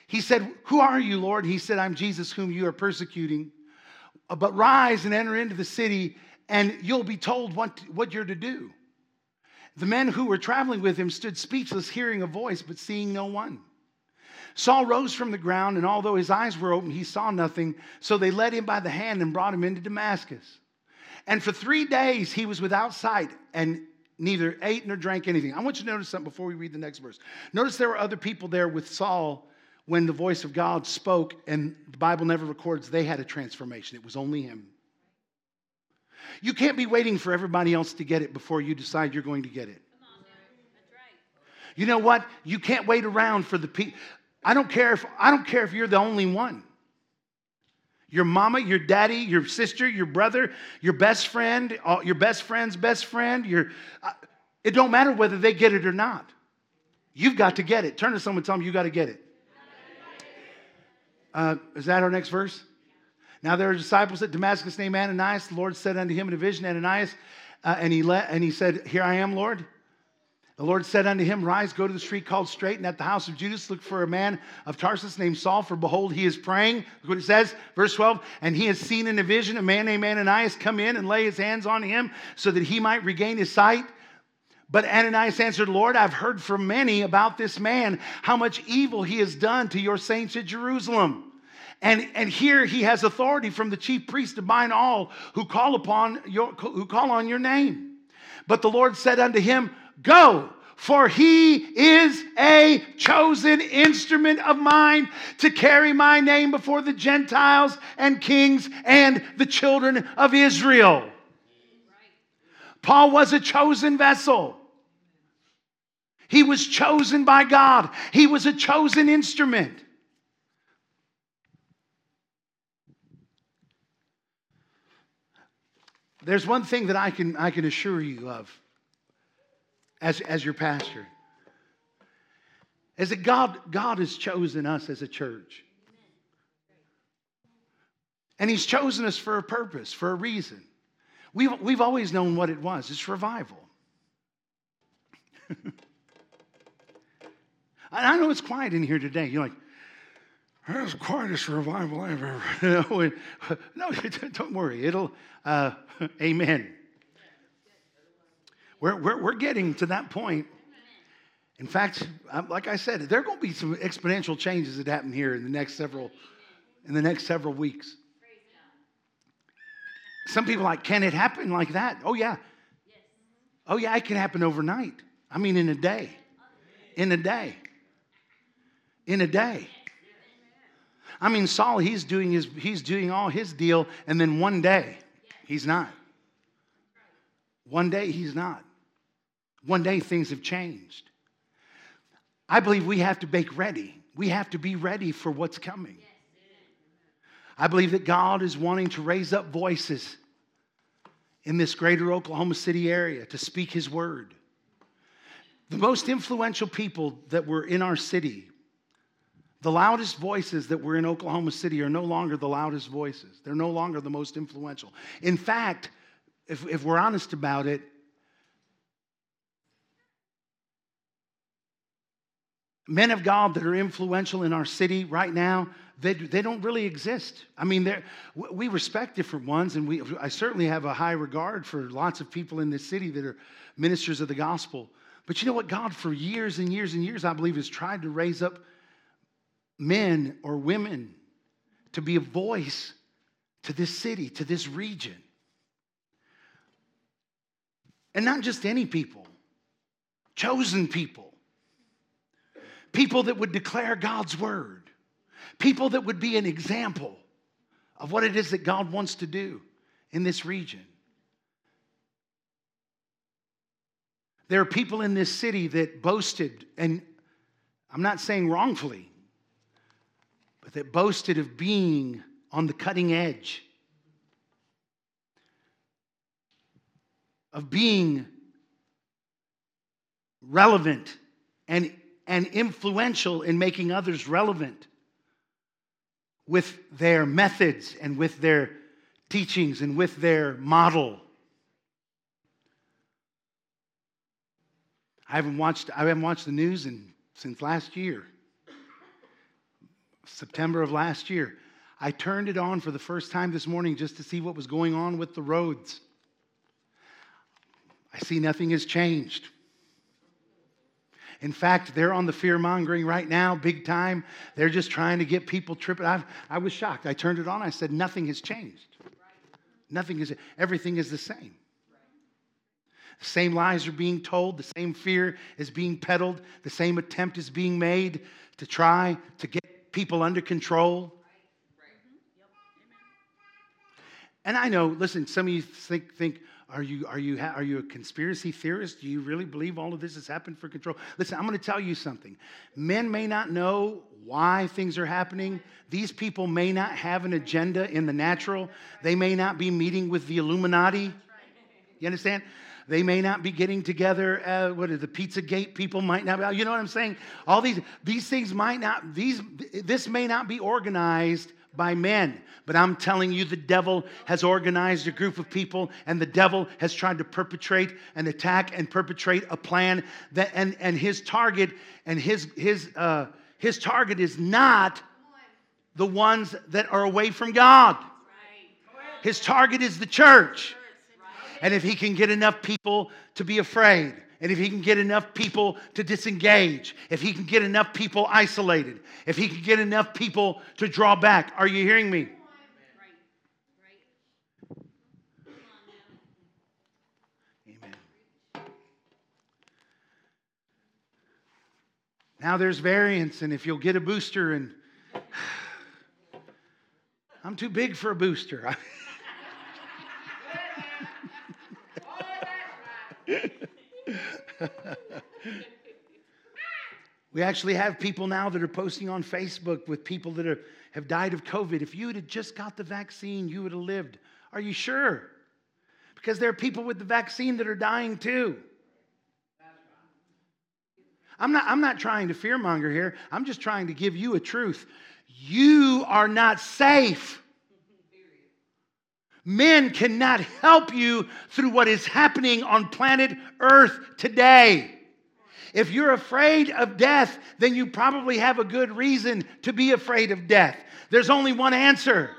He said, Who are you, Lord? He said, I'm Jesus, whom you are persecuting. But rise and enter into the city, and you'll be told what, what you're to do. The men who were traveling with him stood speechless, hearing a voice, but seeing no one. Saul rose from the ground, and although his eyes were open, he saw nothing. So they led him by the hand and brought him into Damascus. And for three days he was without sight and neither ate nor drank anything. I want you to notice something before we read the next verse. Notice there were other people there with Saul when the voice of God spoke, and the Bible never records they had a transformation. It was only him. You can't be waiting for everybody else to get it before you decide you're going to get it. You know what? You can't wait around for the people. I don't care if I don't care if you're the only one. Your mama, your daddy, your sister, your brother, your best friend, your best friend's best friend, your uh, it don't matter whether they get it or not. You've got to get it. Turn to someone and tell them you got to get it. Uh, is that our next verse? Now there are disciples at Damascus named Ananias. The Lord said unto him in a vision, Ananias, uh, and he let, and he said, Here I am, Lord. The Lord said unto him, Rise, go to the street called Straight, and at the house of Judas look for a man of Tarsus named Saul, for behold, he is praying. Look what it says, verse 12. And he has seen in a vision a man named Ananias come in and lay his hands on him so that he might regain his sight. But Ananias answered, Lord, I've heard from many about this man, how much evil he has done to your saints at Jerusalem. And, and here he has authority from the chief priest to bind all who call upon your, who call on your name. But the Lord said unto him, Go, for he is a chosen instrument of mine to carry my name before the Gentiles and kings and the children of Israel. Paul was a chosen vessel. He was chosen by God. He was a chosen instrument. There's one thing that I can, I can assure you of as, as your pastor is that God, God has chosen us as a church. And He's chosen us for a purpose, for a reason. We've, we've always known what it was it's revival. and I know it's quiet in here today. You're like, that's the quietest revival I've ever. no, don't worry. It'll, uh, amen. We're, we're, we're getting to that point. In fact, like I said, there are going to be some exponential changes that happen here in the next several, in the next several weeks. Some people like, can it happen like that? Oh yeah. Oh yeah, it can happen overnight. I mean, in a day. In a day. In a day. I mean, Saul, he's doing his, he's doing all his deal, and then one day, he's not. One day, he's not. One day, things have changed. I believe we have to make ready. We have to be ready for what's coming. I believe that God is wanting to raise up voices in this greater Oklahoma City area to speak His word. The most influential people that were in our city the loudest voices that were in Oklahoma City are no longer the loudest voices. They're no longer the most influential. In fact, if, if we're honest about it, men of God that are influential in our city right now, they, they don't really exist. I mean, we respect different ones, and we, I certainly have a high regard for lots of people in this city that are ministers of the gospel. But you know what? God, for years and years and years, I believe, has tried to raise up men or women to be a voice to this city, to this region. And not just any people, chosen people. People that would declare God's word. People that would be an example of what it is that God wants to do in this region. There are people in this city that boasted, and I'm not saying wrongfully, but that boasted of being on the cutting edge, of being relevant and, and influential in making others relevant with their methods and with their teachings and with their model. I haven't watched, I haven't watched the news in, since last year, September of last year. I turned it on for the first time this morning just to see what was going on with the roads. I see nothing has changed. In fact, they're on the fear mongering right now, big time. They're just trying to get people tripping. I, I was shocked. I turned it on. I said, Nothing has changed. Nothing is, everything is the same. The same lies are being told, the same fear is being peddled, the same attempt is being made to try to get people under control. And I know, listen, some of you think, think are you, are, you, are you a conspiracy theorist? Do you really believe all of this has happened for control? Listen, I'm going to tell you something. Men may not know why things are happening. These people may not have an agenda in the natural. They may not be meeting with the Illuminati. You understand? They may not be getting together. Uh, what are the Pizzagate people might not be. You know what I'm saying? All these these things might not. These this may not be organized by men. But I'm telling you, the devil has organized a group of people, and the devil has tried to perpetrate an attack and perpetrate a plan that, and, and his target and his his uh, his target is not the ones that are away from God. His target is the church. And if he can get enough people to be afraid, and if he can get enough people to disengage, if he can get enough people isolated, if he can get enough people to draw back, are you hearing me? Now there's variance, and if you'll get a booster, and I'm too big for a booster. we actually have people now that are posting on Facebook with people that are, have died of COVID. If you had just got the vaccine, you would have lived. Are you sure? Because there are people with the vaccine that are dying too. I'm not, I'm not trying to fearmonger here. I'm just trying to give you a truth. You are not safe. Men cannot help you through what is happening on planet Earth today. If you're afraid of death, then you probably have a good reason to be afraid of death. There's only one answer.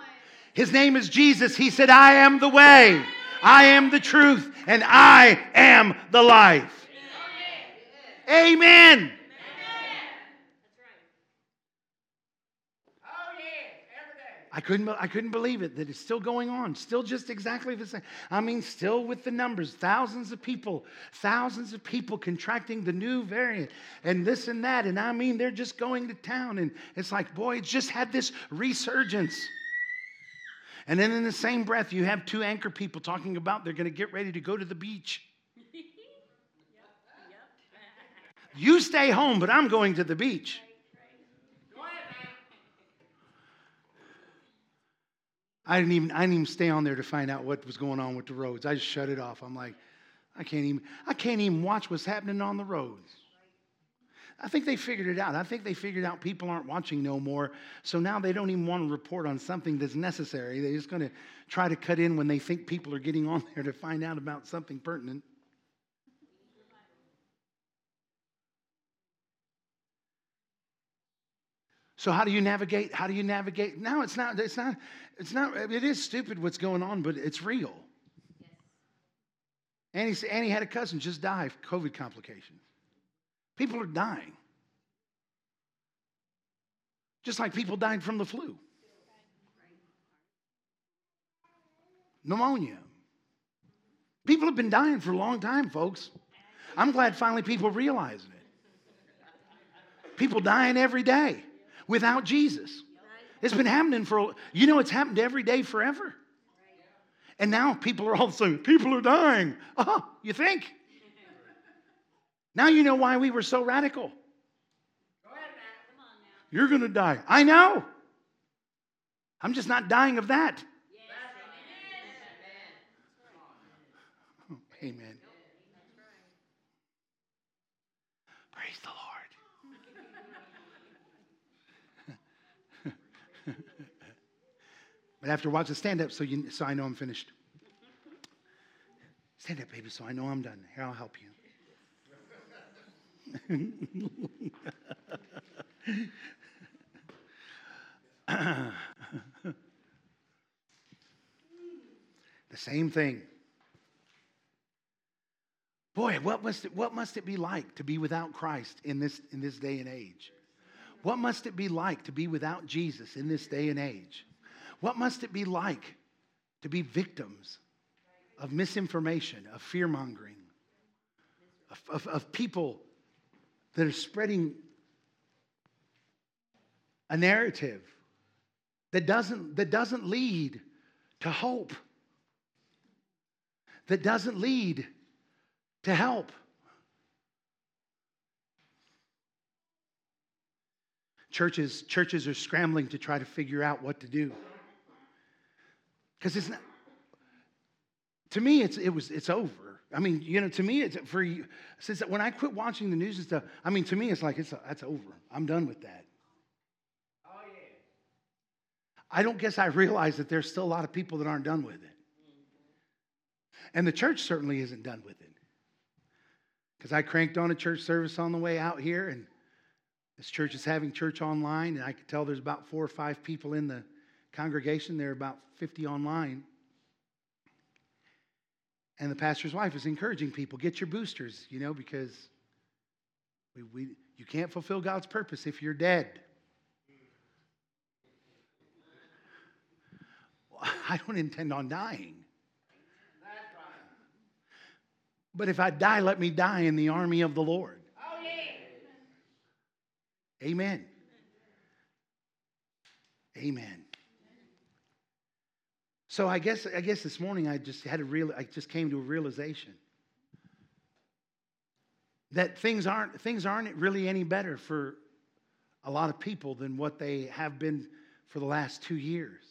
His name is Jesus. He said, I am the way, I am the truth, and I am the life. Amen. I couldn't, I couldn't believe it that it's still going on, still just exactly the same. I mean, still with the numbers, thousands of people, thousands of people contracting the new variant and this and that. And I mean, they're just going to town. And it's like, boy, it's just had this resurgence. And then in the same breath, you have two anchor people talking about they're going to get ready to go to the beach. You stay home, but I'm going to the beach. I didn't even I didn't even stay on there to find out what was going on with the roads. I just shut it off. I'm like, I can't even I can't even watch what's happening on the roads. I think they figured it out. I think they figured out people aren't watching no more. So now they don't even want to report on something that's necessary. They're just going to try to cut in when they think people are getting on there to find out about something pertinent. So how do you navigate? How do you navigate? Now it's not, it's not, it's not, it is stupid what's going on, but it's real. Yes. Annie, Annie had a cousin just die of COVID complications. People are dying. Just like people died from the flu. Pneumonia. People have been dying for a long time, folks. I'm glad finally people realizing it. People dying every day without Jesus. It's been happening for, you know, it's happened every day forever. And now people are all saying, people are dying. Oh, you think? Now you know why we were so radical. You're going to die. I know. I'm just not dying of that. Amen. But after watch the stand up so, you, so I know I'm finished. Stand up, baby, so I know I'm done. Here, I'll help you. the same thing. Boy, what must, it, what must it be like to be without Christ in this, in this day and age? What must it be like to be without Jesus in this day and age? What must it be like to be victims of misinformation, of fear mongering, of, of, of people that are spreading a narrative that doesn't, that doesn't lead to hope, that doesn't lead to help. Churches, churches are scrambling to try to figure out what to do. Because it's not, to me, it's, it was, it's over. I mean, you know, to me, it's for since when I quit watching the news and stuff, I mean, to me, it's like, it's, that's over. I'm done with that. Oh, yeah. I don't guess I realize that there's still a lot of people that aren't done with it. And the church certainly isn't done with it. Because I cranked on a church service on the way out here, and this church is having church online, and I could tell there's about four or five people in the congregation. There are about 50 online. And the pastor's wife is encouraging people get your boosters, you know, because we, we, you can't fulfill God's purpose if you're dead. Well, I don't intend on dying. But if I die, let me die in the army of the Lord. Amen. Amen. So I guess I guess this morning I just had a real I just came to a realization that things aren't things aren't really any better for a lot of people than what they have been for the last two years.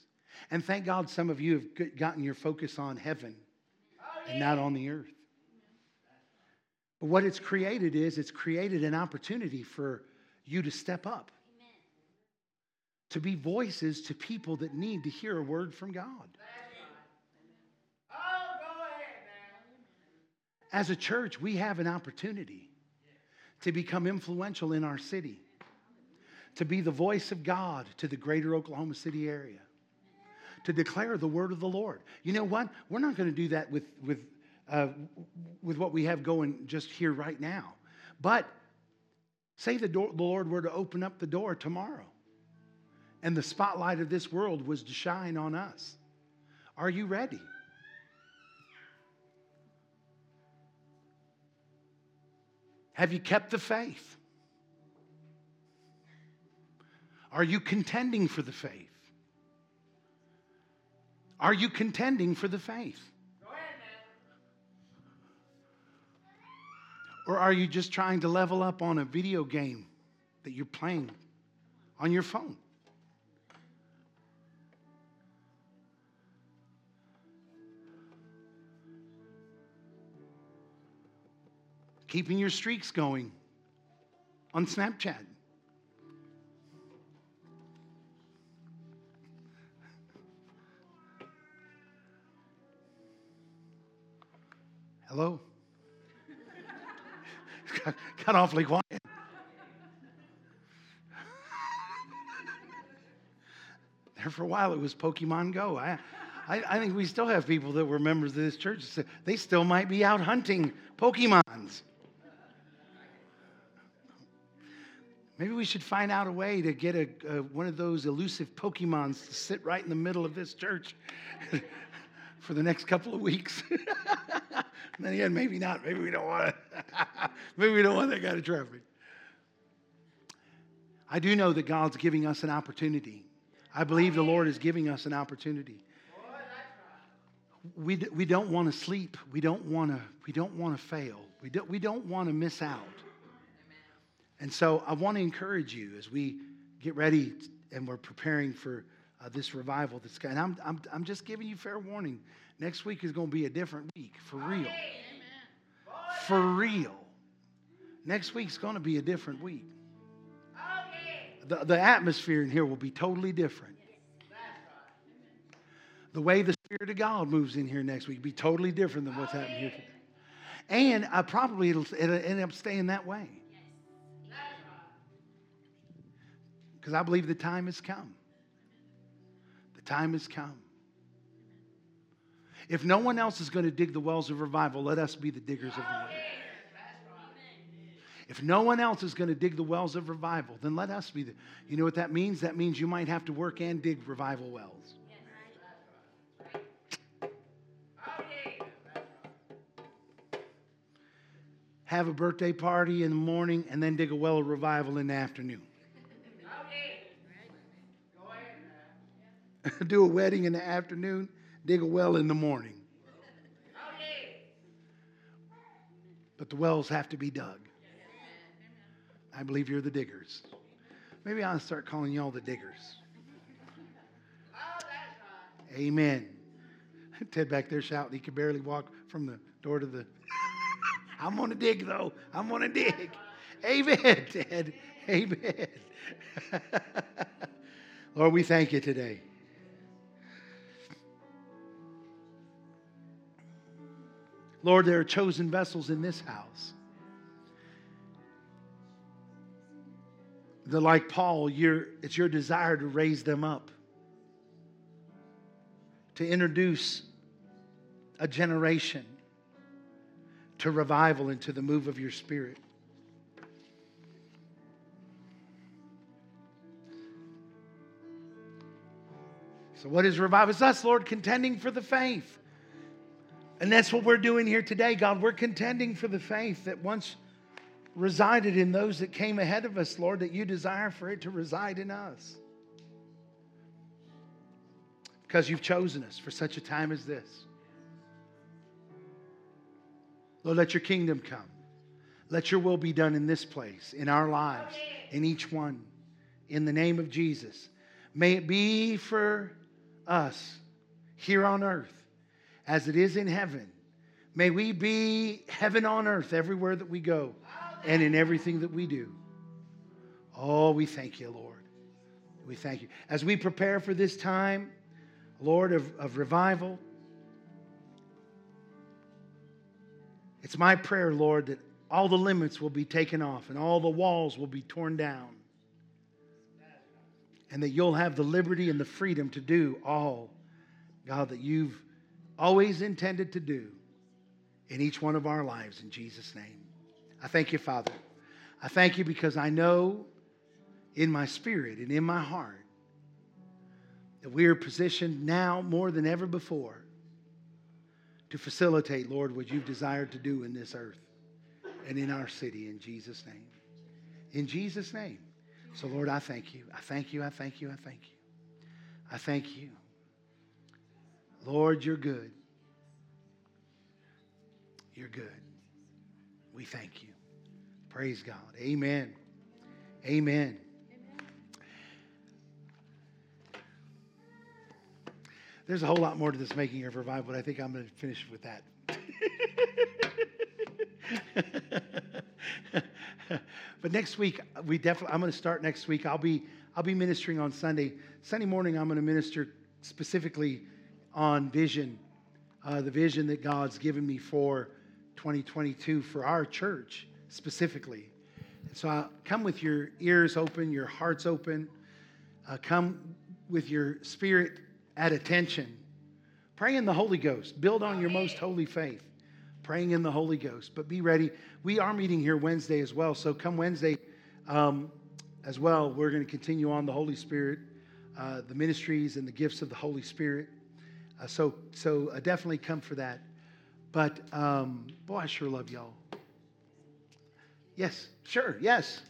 And thank God some of you have gotten your focus on heaven and not on the earth. But what it's created is it's created an opportunity for you to step up. To be voices to people that need to hear a word from God. As a church, we have an opportunity to become influential in our city, to be the voice of God to the greater Oklahoma City area, to declare the word of the Lord. You know what? We're not going to do that with, with uh, with what we have going just here right now. But say the, door, the Lord were to open up the door tomorrow and the spotlight of this world was to shine on us. Are you ready? Have you kept the faith? Are you contending for the faith? Are you contending for the faith? Or are you just trying to level up on a video game that you're playing on your phone? Keeping your streaks going on Snapchat. Hello? got, got awfully quiet. there for a while, it was Pokemon Go. I, I, I, think we still have people that were members of this church. They still might be out hunting Pokemons. Maybe we should find out a way to get a, a, one of those elusive Pokemons to sit right in the middle of this church for the next couple of weeks. And then again, maybe not. Maybe we don't want to. maybe we don't want that kind of traffic. I do know that God's giving us an opportunity. I believe the Lord is giving us an opportunity. We, we don't want to sleep. We don't want to, we don't want to fail. We don't, we don't want to miss out. And so I want to encourage you as we get ready and we're preparing for uh, this revival that's and I'm, I'm, I'm just giving you fair warning. Next week is going to be a different week, for real. For real. Next week's going to be a different week. The, the atmosphere in here will be totally different. the way the Spirit of God moves in here next week will be totally different than what's happening here today. And I probably it'll, it'll end up staying that way. Because I believe the time has come. The time has come. If no one else is going to dig the wells of revival, let us be the diggers of the well. If no one else is going to dig the wells of revival, then let us be the. You know what that means? That means you might have to work and dig revival wells. Have a birthday party in the morning and then dig a well of revival in the afternoon. Do a wedding in the afternoon, dig a well in the morning. But the wells have to be dug. I believe you're the diggers. Maybe I'll start calling y'all the diggers. Amen. Ted back there shouting, he could barely walk from the door to the. I'm going to dig, though. I'm going to dig. Amen, Ted. Amen. Lord, we thank you today. Lord, there are chosen vessels in this house. That, like Paul, it's your desire to raise them up, to introduce a generation to revival and to the move of your spirit. So, what is revival? It's us, Lord, contending for the faith. And that's what we're doing here today, God. We're contending for the faith that once resided in those that came ahead of us, Lord, that you desire for it to reside in us. Because you've chosen us for such a time as this. Lord, let your kingdom come. Let your will be done in this place, in our lives, in each one. In the name of Jesus. May it be for us here on earth as it is in heaven. May we be heaven on earth everywhere that we go and in everything that we do. Oh, we thank you, Lord. We thank you. As we prepare for this time, Lord, of, of revival, it's my prayer, Lord, that all the limits will be taken off and all the walls will be torn down. And that you'll have the liberty and the freedom to do all, God, that you've always intended to do in each one of our lives in Jesus' name. I thank you, Father. I thank you because I know in my spirit and in my heart that we are positioned now more than ever before to facilitate, Lord, what you've desired to do in this earth and in our city in Jesus' name. In Jesus' name. So, Lord, I thank you. I thank you. I thank you. I thank you. I thank you. Lord, you're good. You're good. We thank you. Praise God. Amen. Amen. There's a whole lot more to this making of revival, but I think I'm going to finish with that. but next week, we definitely. I'm going to start next week. I'll be I'll be ministering on Sunday. Sunday morning, I'm going to minister specifically on vision, uh, the vision that God's given me for 2022 for our church specifically. So uh, come with your ears open, your hearts open. Uh, come with your spirit at attention. Pray in the Holy Ghost. Build on your most holy faith. Praying in the Holy Ghost. But be ready. We are meeting here Wednesday as well. So come Wednesday um, as well. We're going to continue on the Holy Spirit, uh, the ministries and the gifts of the Holy Spirit. Uh, so so uh, definitely come for that. But um, boy, I sure love y'all. Yes, sure, yes.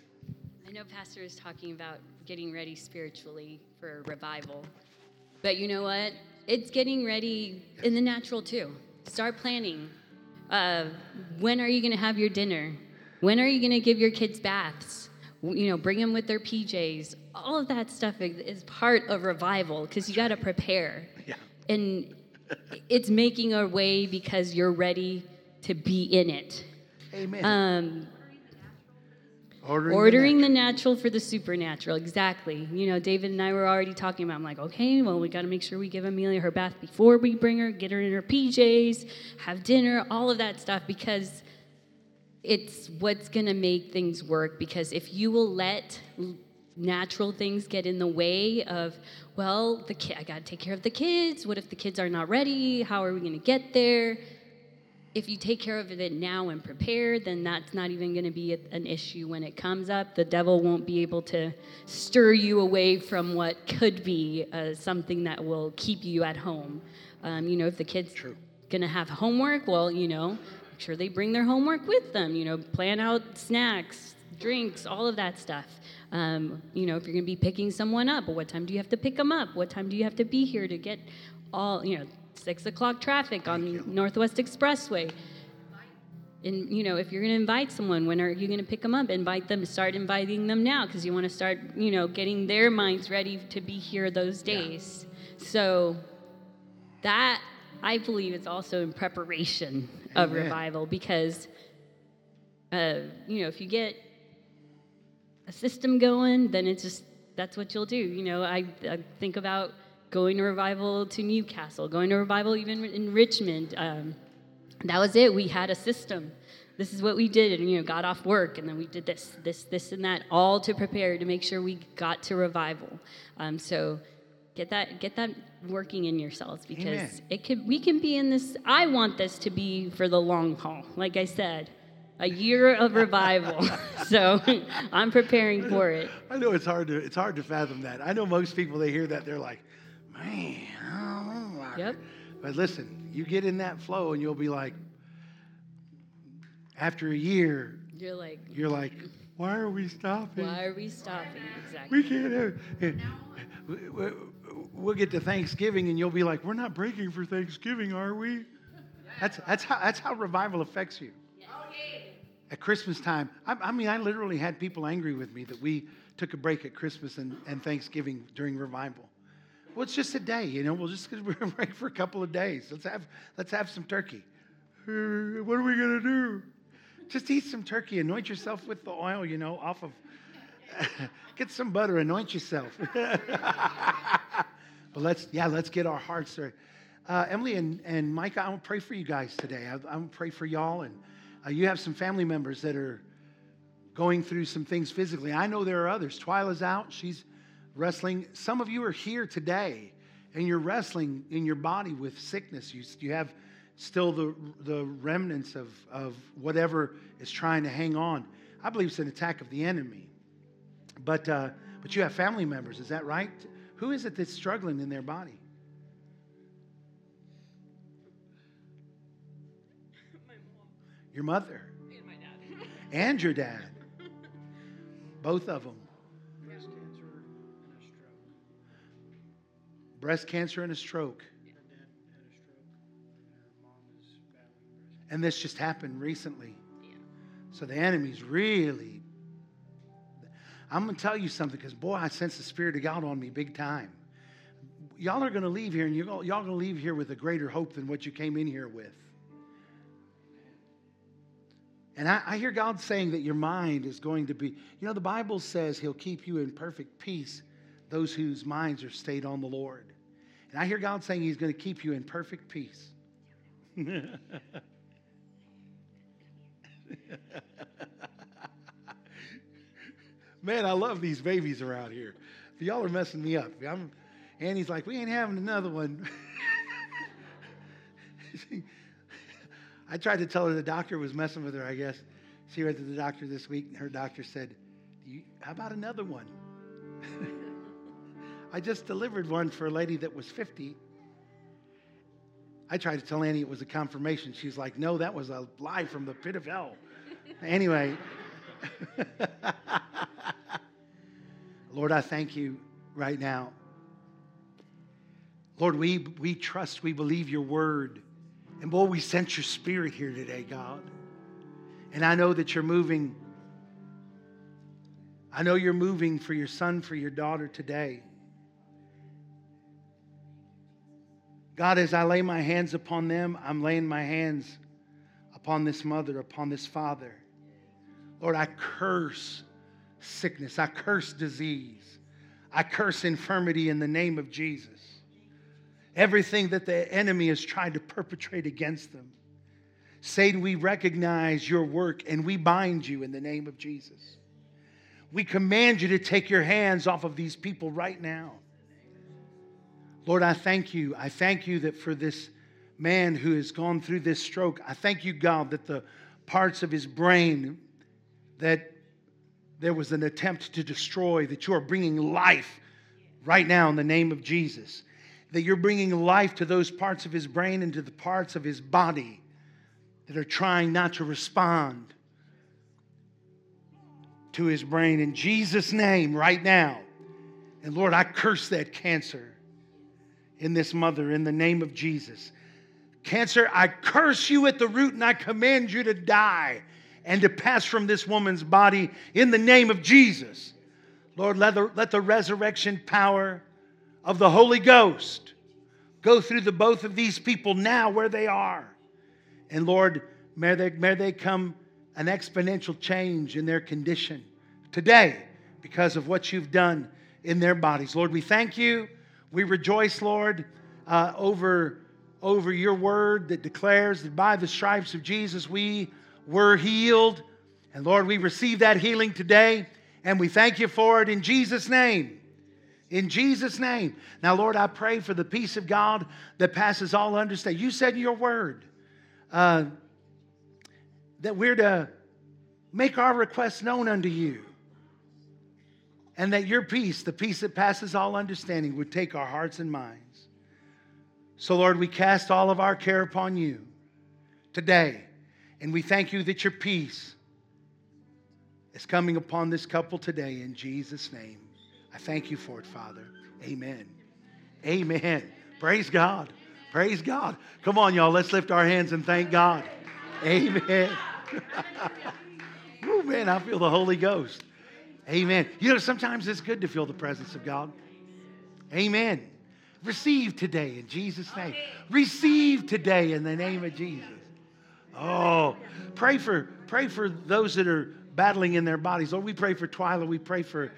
I know Pastor is talking about getting ready spiritually for revival. But you know what? It's getting ready in the natural too. Start planning. Uh, when are you going to have your dinner? When are you going to give your kids baths? You know, bring them with their PJs. All of that stuff is part of revival because you got to prepare. Yeah. And it's making a way because you're ready to be in it. Amen. Um, Ordering, ordering the, the natural for the supernatural exactly you know david and i were already talking about i'm like okay well we got to make sure we give amelia her bath before we bring her get her in her pjs have dinner all of that stuff because it's what's going to make things work because if you will let natural things get in the way of well the ki- i got to take care of the kids what if the kids are not ready how are we going to get there if you take care of it now and prepare, then that's not even going to be a, an issue when it comes up. The devil won't be able to stir you away from what could be uh, something that will keep you at home. Um, you know, if the kid's going to have homework, well, you know, make sure they bring their homework with them. You know, plan out snacks, drinks, all of that stuff. Um, you know, if you're going to be picking someone up, what time do you have to pick them up? What time do you have to be here to get all, you know, six o'clock traffic on Northwest Expressway. And you know, if you're going to invite someone, when are you going to pick them up? Invite them. Start inviting them now because you want to start, you know, getting their minds ready to be here those days. Yeah. So that I believe is also in preparation of Amen. revival because, uh, you know, if you get a system going, then it's just that's what you'll do. You know, I, I think about going to revival to Newcastle, going to revival even in Richmond. Um, that was it. We had a system. This is what we did, and you know, got off work, and then we did this, this, this, and that, all to prepare to make sure we got to revival. Um, so get that, get that working in yourselves because Amen. it could. We can be in this. I want this to be for the long haul. Like I said, a year of revival. so I'm preparing for it. I know it's hard to it's hard to fathom that. I know most people they hear that they're like, man, Yep. But listen, you get in that flow and you'll be like, after a year, you're like, you're like, why are we stopping? Why are we stopping? Exactly. We can't have. Eh, we'll get to Thanksgiving and you'll be like, we're not breaking for Thanksgiving, are we? That's that's how that's how revival affects you. At Christmas time, I, I mean, I literally had people angry with me that we took a break at Christmas and, and Thanksgiving during revival. Well, it's just a day, you know. We'll just break for a couple of days. Let's have let's have some turkey. What are we gonna do? Just eat some turkey. Anoint yourself with the oil, you know, off of. get some butter. Anoint yourself. but let's yeah, let's get our hearts there. Uh, Emily and, and Micah, I want to pray for you guys today. I, I to pray for y'all, and uh, you have some family members that are going through some things physically. I know there are others. Twyla's out; she's wrestling. Some of you are here today and you're wrestling in your body with sickness. You, you have still the, the remnants of, of whatever is trying to hang on. I believe it's an attack of the enemy. But, uh, but you have family members, is that right? Who is it that's struggling in their body? Your mother. And my dad. and your dad. Both of them. breast cancer and a stroke. And this just happened recently. So the enemy's really. I'm going to tell you something because, boy, I sense the Spirit of God on me big time. Y'all are going to leave here and you're, y'all going to leave here with a greater hope than what you came in here with. And I, I hear God saying that your mind is going to be, you know, the Bible says He'll keep you in perfect peace those whose minds are stayed on the Lord. And I hear God saying He's going to keep you in perfect peace. Man, I love these babies around here. Y'all are messing me up. I'm, Annie's like, we ain't having another one. I tried to tell her the doctor was messing with her, I guess. She went to the doctor this week, and her doctor said, How about another one? I just delivered one for a lady that was 50. I tried to tell Annie it was a confirmation. She's like, no, that was a lie from the pit of hell. anyway, Lord, I thank you right now. Lord, we, we trust, we believe your word. And boy, we sense your spirit here today, God. And I know that you're moving. I know you're moving for your son, for your daughter today. God, as I lay my hands upon them, I'm laying my hands upon this mother, upon this father. Lord, I curse sickness. I curse disease. I curse infirmity in the name of Jesus. Everything that the enemy has tried to perpetrate against them. Satan, we recognize your work and we bind you in the name of Jesus. We command you to take your hands off of these people right now. Lord, I thank you. I thank you that for this man who has gone through this stroke, I thank you, God, that the parts of his brain that there was an attempt to destroy, that you are bringing life right now in the name of Jesus. That you're bringing life to those parts of his brain and to the parts of his body that are trying not to respond to his brain. In Jesus' name, right now. And Lord, I curse that cancer in this mother in the name of Jesus. Cancer, I curse you at the root and I command you to die and to pass from this woman's body in the name of Jesus. Lord, let the, let the resurrection power of the Holy Ghost go through the both of these people now where they are. And Lord, may they, may they come an exponential change in their condition today because of what you've done in their bodies. Lord, we thank you. We rejoice, Lord, uh, over, over your word that declares that by the stripes of Jesus we were healed. And Lord, we receive that healing today, and we thank you for it in Jesus' name. In Jesus' name. Now, Lord, I pray for the peace of God that passes all understanding. You said in your word uh, that we're to make our requests known unto you. And that your peace, the peace that passes all understanding, would take our hearts and minds. So, Lord, we cast all of our care upon you today. And we thank you that your peace is coming upon this couple today in Jesus' name. I thank you for it, Father. Amen. Amen. Praise God. Praise God. Come on, y'all. Let's lift our hands and thank God. Amen. oh, man, I feel the Holy Ghost. Amen. You know, sometimes it's good to feel the presence of God. Amen. Receive today in Jesus' name. Receive today in the name of Jesus. Oh, pray for pray for those that are battling in their bodies. Lord, we pray for Twyla. We pray for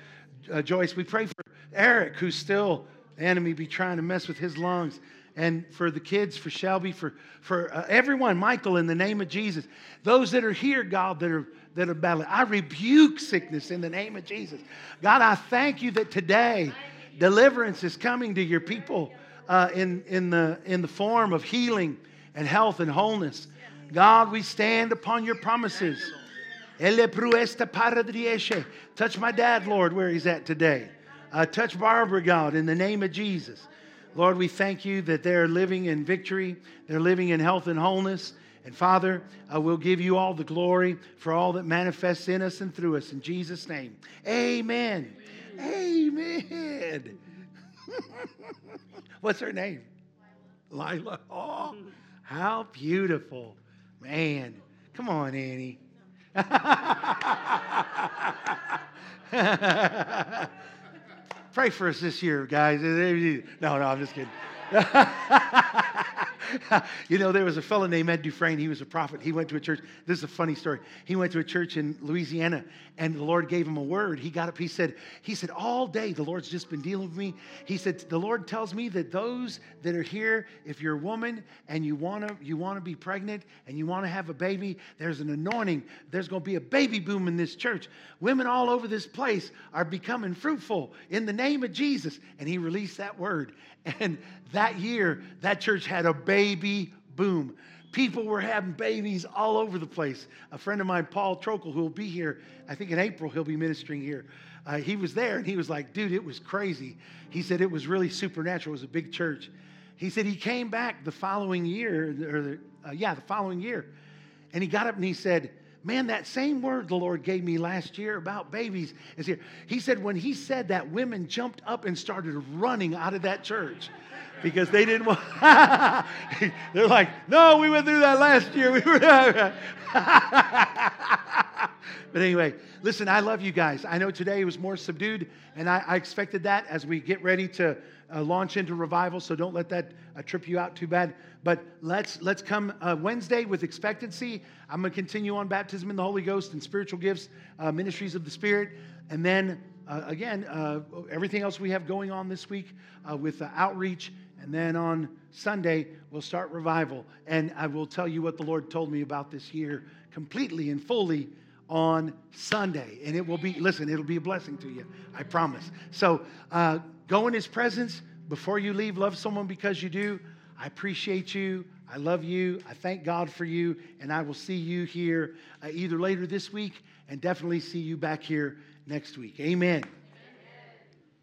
uh, Joyce. We pray for Eric, who's still the enemy be trying to mess with his lungs. And for the kids, for Shelby, for, for uh, everyone, Michael, in the name of Jesus. Those that are here, God, that are, that are battling. I rebuke sickness in the name of Jesus. God, I thank you that today deliverance is coming to your people uh, in, in, the, in the form of healing and health and wholeness. God, we stand upon your promises. Touch my dad, Lord, where he's at today. Uh, touch Barbara, God, in the name of Jesus. Lord, we thank you that they're living in victory, they're living in health and wholeness. And Father, I will give you all the glory for all that manifests in us and through us. In Jesus' name, amen. Amen. amen. What's her name? Lila. Oh, how beautiful. Man, come on, Annie. Pray for us this year, guys. No, no, I'm just kidding. you know, there was a fellow named Ed Dufresne. He was a prophet. He went to a church. This is a funny story. He went to a church in Louisiana, and the Lord gave him a word. He got up. He said, "He said all day the Lord's just been dealing with me." He said, "The Lord tells me that those that are here, if you're a woman and you wanna you wanna be pregnant and you wanna have a baby, there's an anointing. There's going to be a baby boom in this church. Women all over this place are becoming fruitful in the name of Jesus." And he released that word, and that year, that church had a baby boom. People were having babies all over the place. A friend of mine, Paul Trokel, who will be here, I think in April, he'll be ministering here. Uh, he was there and he was like, dude, it was crazy. He said it was really supernatural. It was a big church. He said he came back the following year, or uh, yeah, the following year, and he got up and he said, Man, that same word the Lord gave me last year about babies is here. He said, when he said that, women jumped up and started running out of that church because they didn't want. They're like, no, we went through that last year. We were. But anyway, listen, I love you guys. I know today was more subdued, and I, I expected that as we get ready to uh, launch into revival. So don't let that uh, trip you out too bad. But let's let's come uh, Wednesday with expectancy. I'm going to continue on baptism in the Holy Ghost and spiritual gifts, uh, ministries of the Spirit, and then uh, again uh, everything else we have going on this week with outreach. And then on Sunday, we'll start revival. And I will tell you what the Lord told me about this year completely and fully on Sunday. And it will be, listen, it'll be a blessing to you. I promise. So uh, go in His presence. Before you leave, love someone because you do. I appreciate you. I love you. I thank God for you. And I will see you here uh, either later this week and definitely see you back here next week. Amen.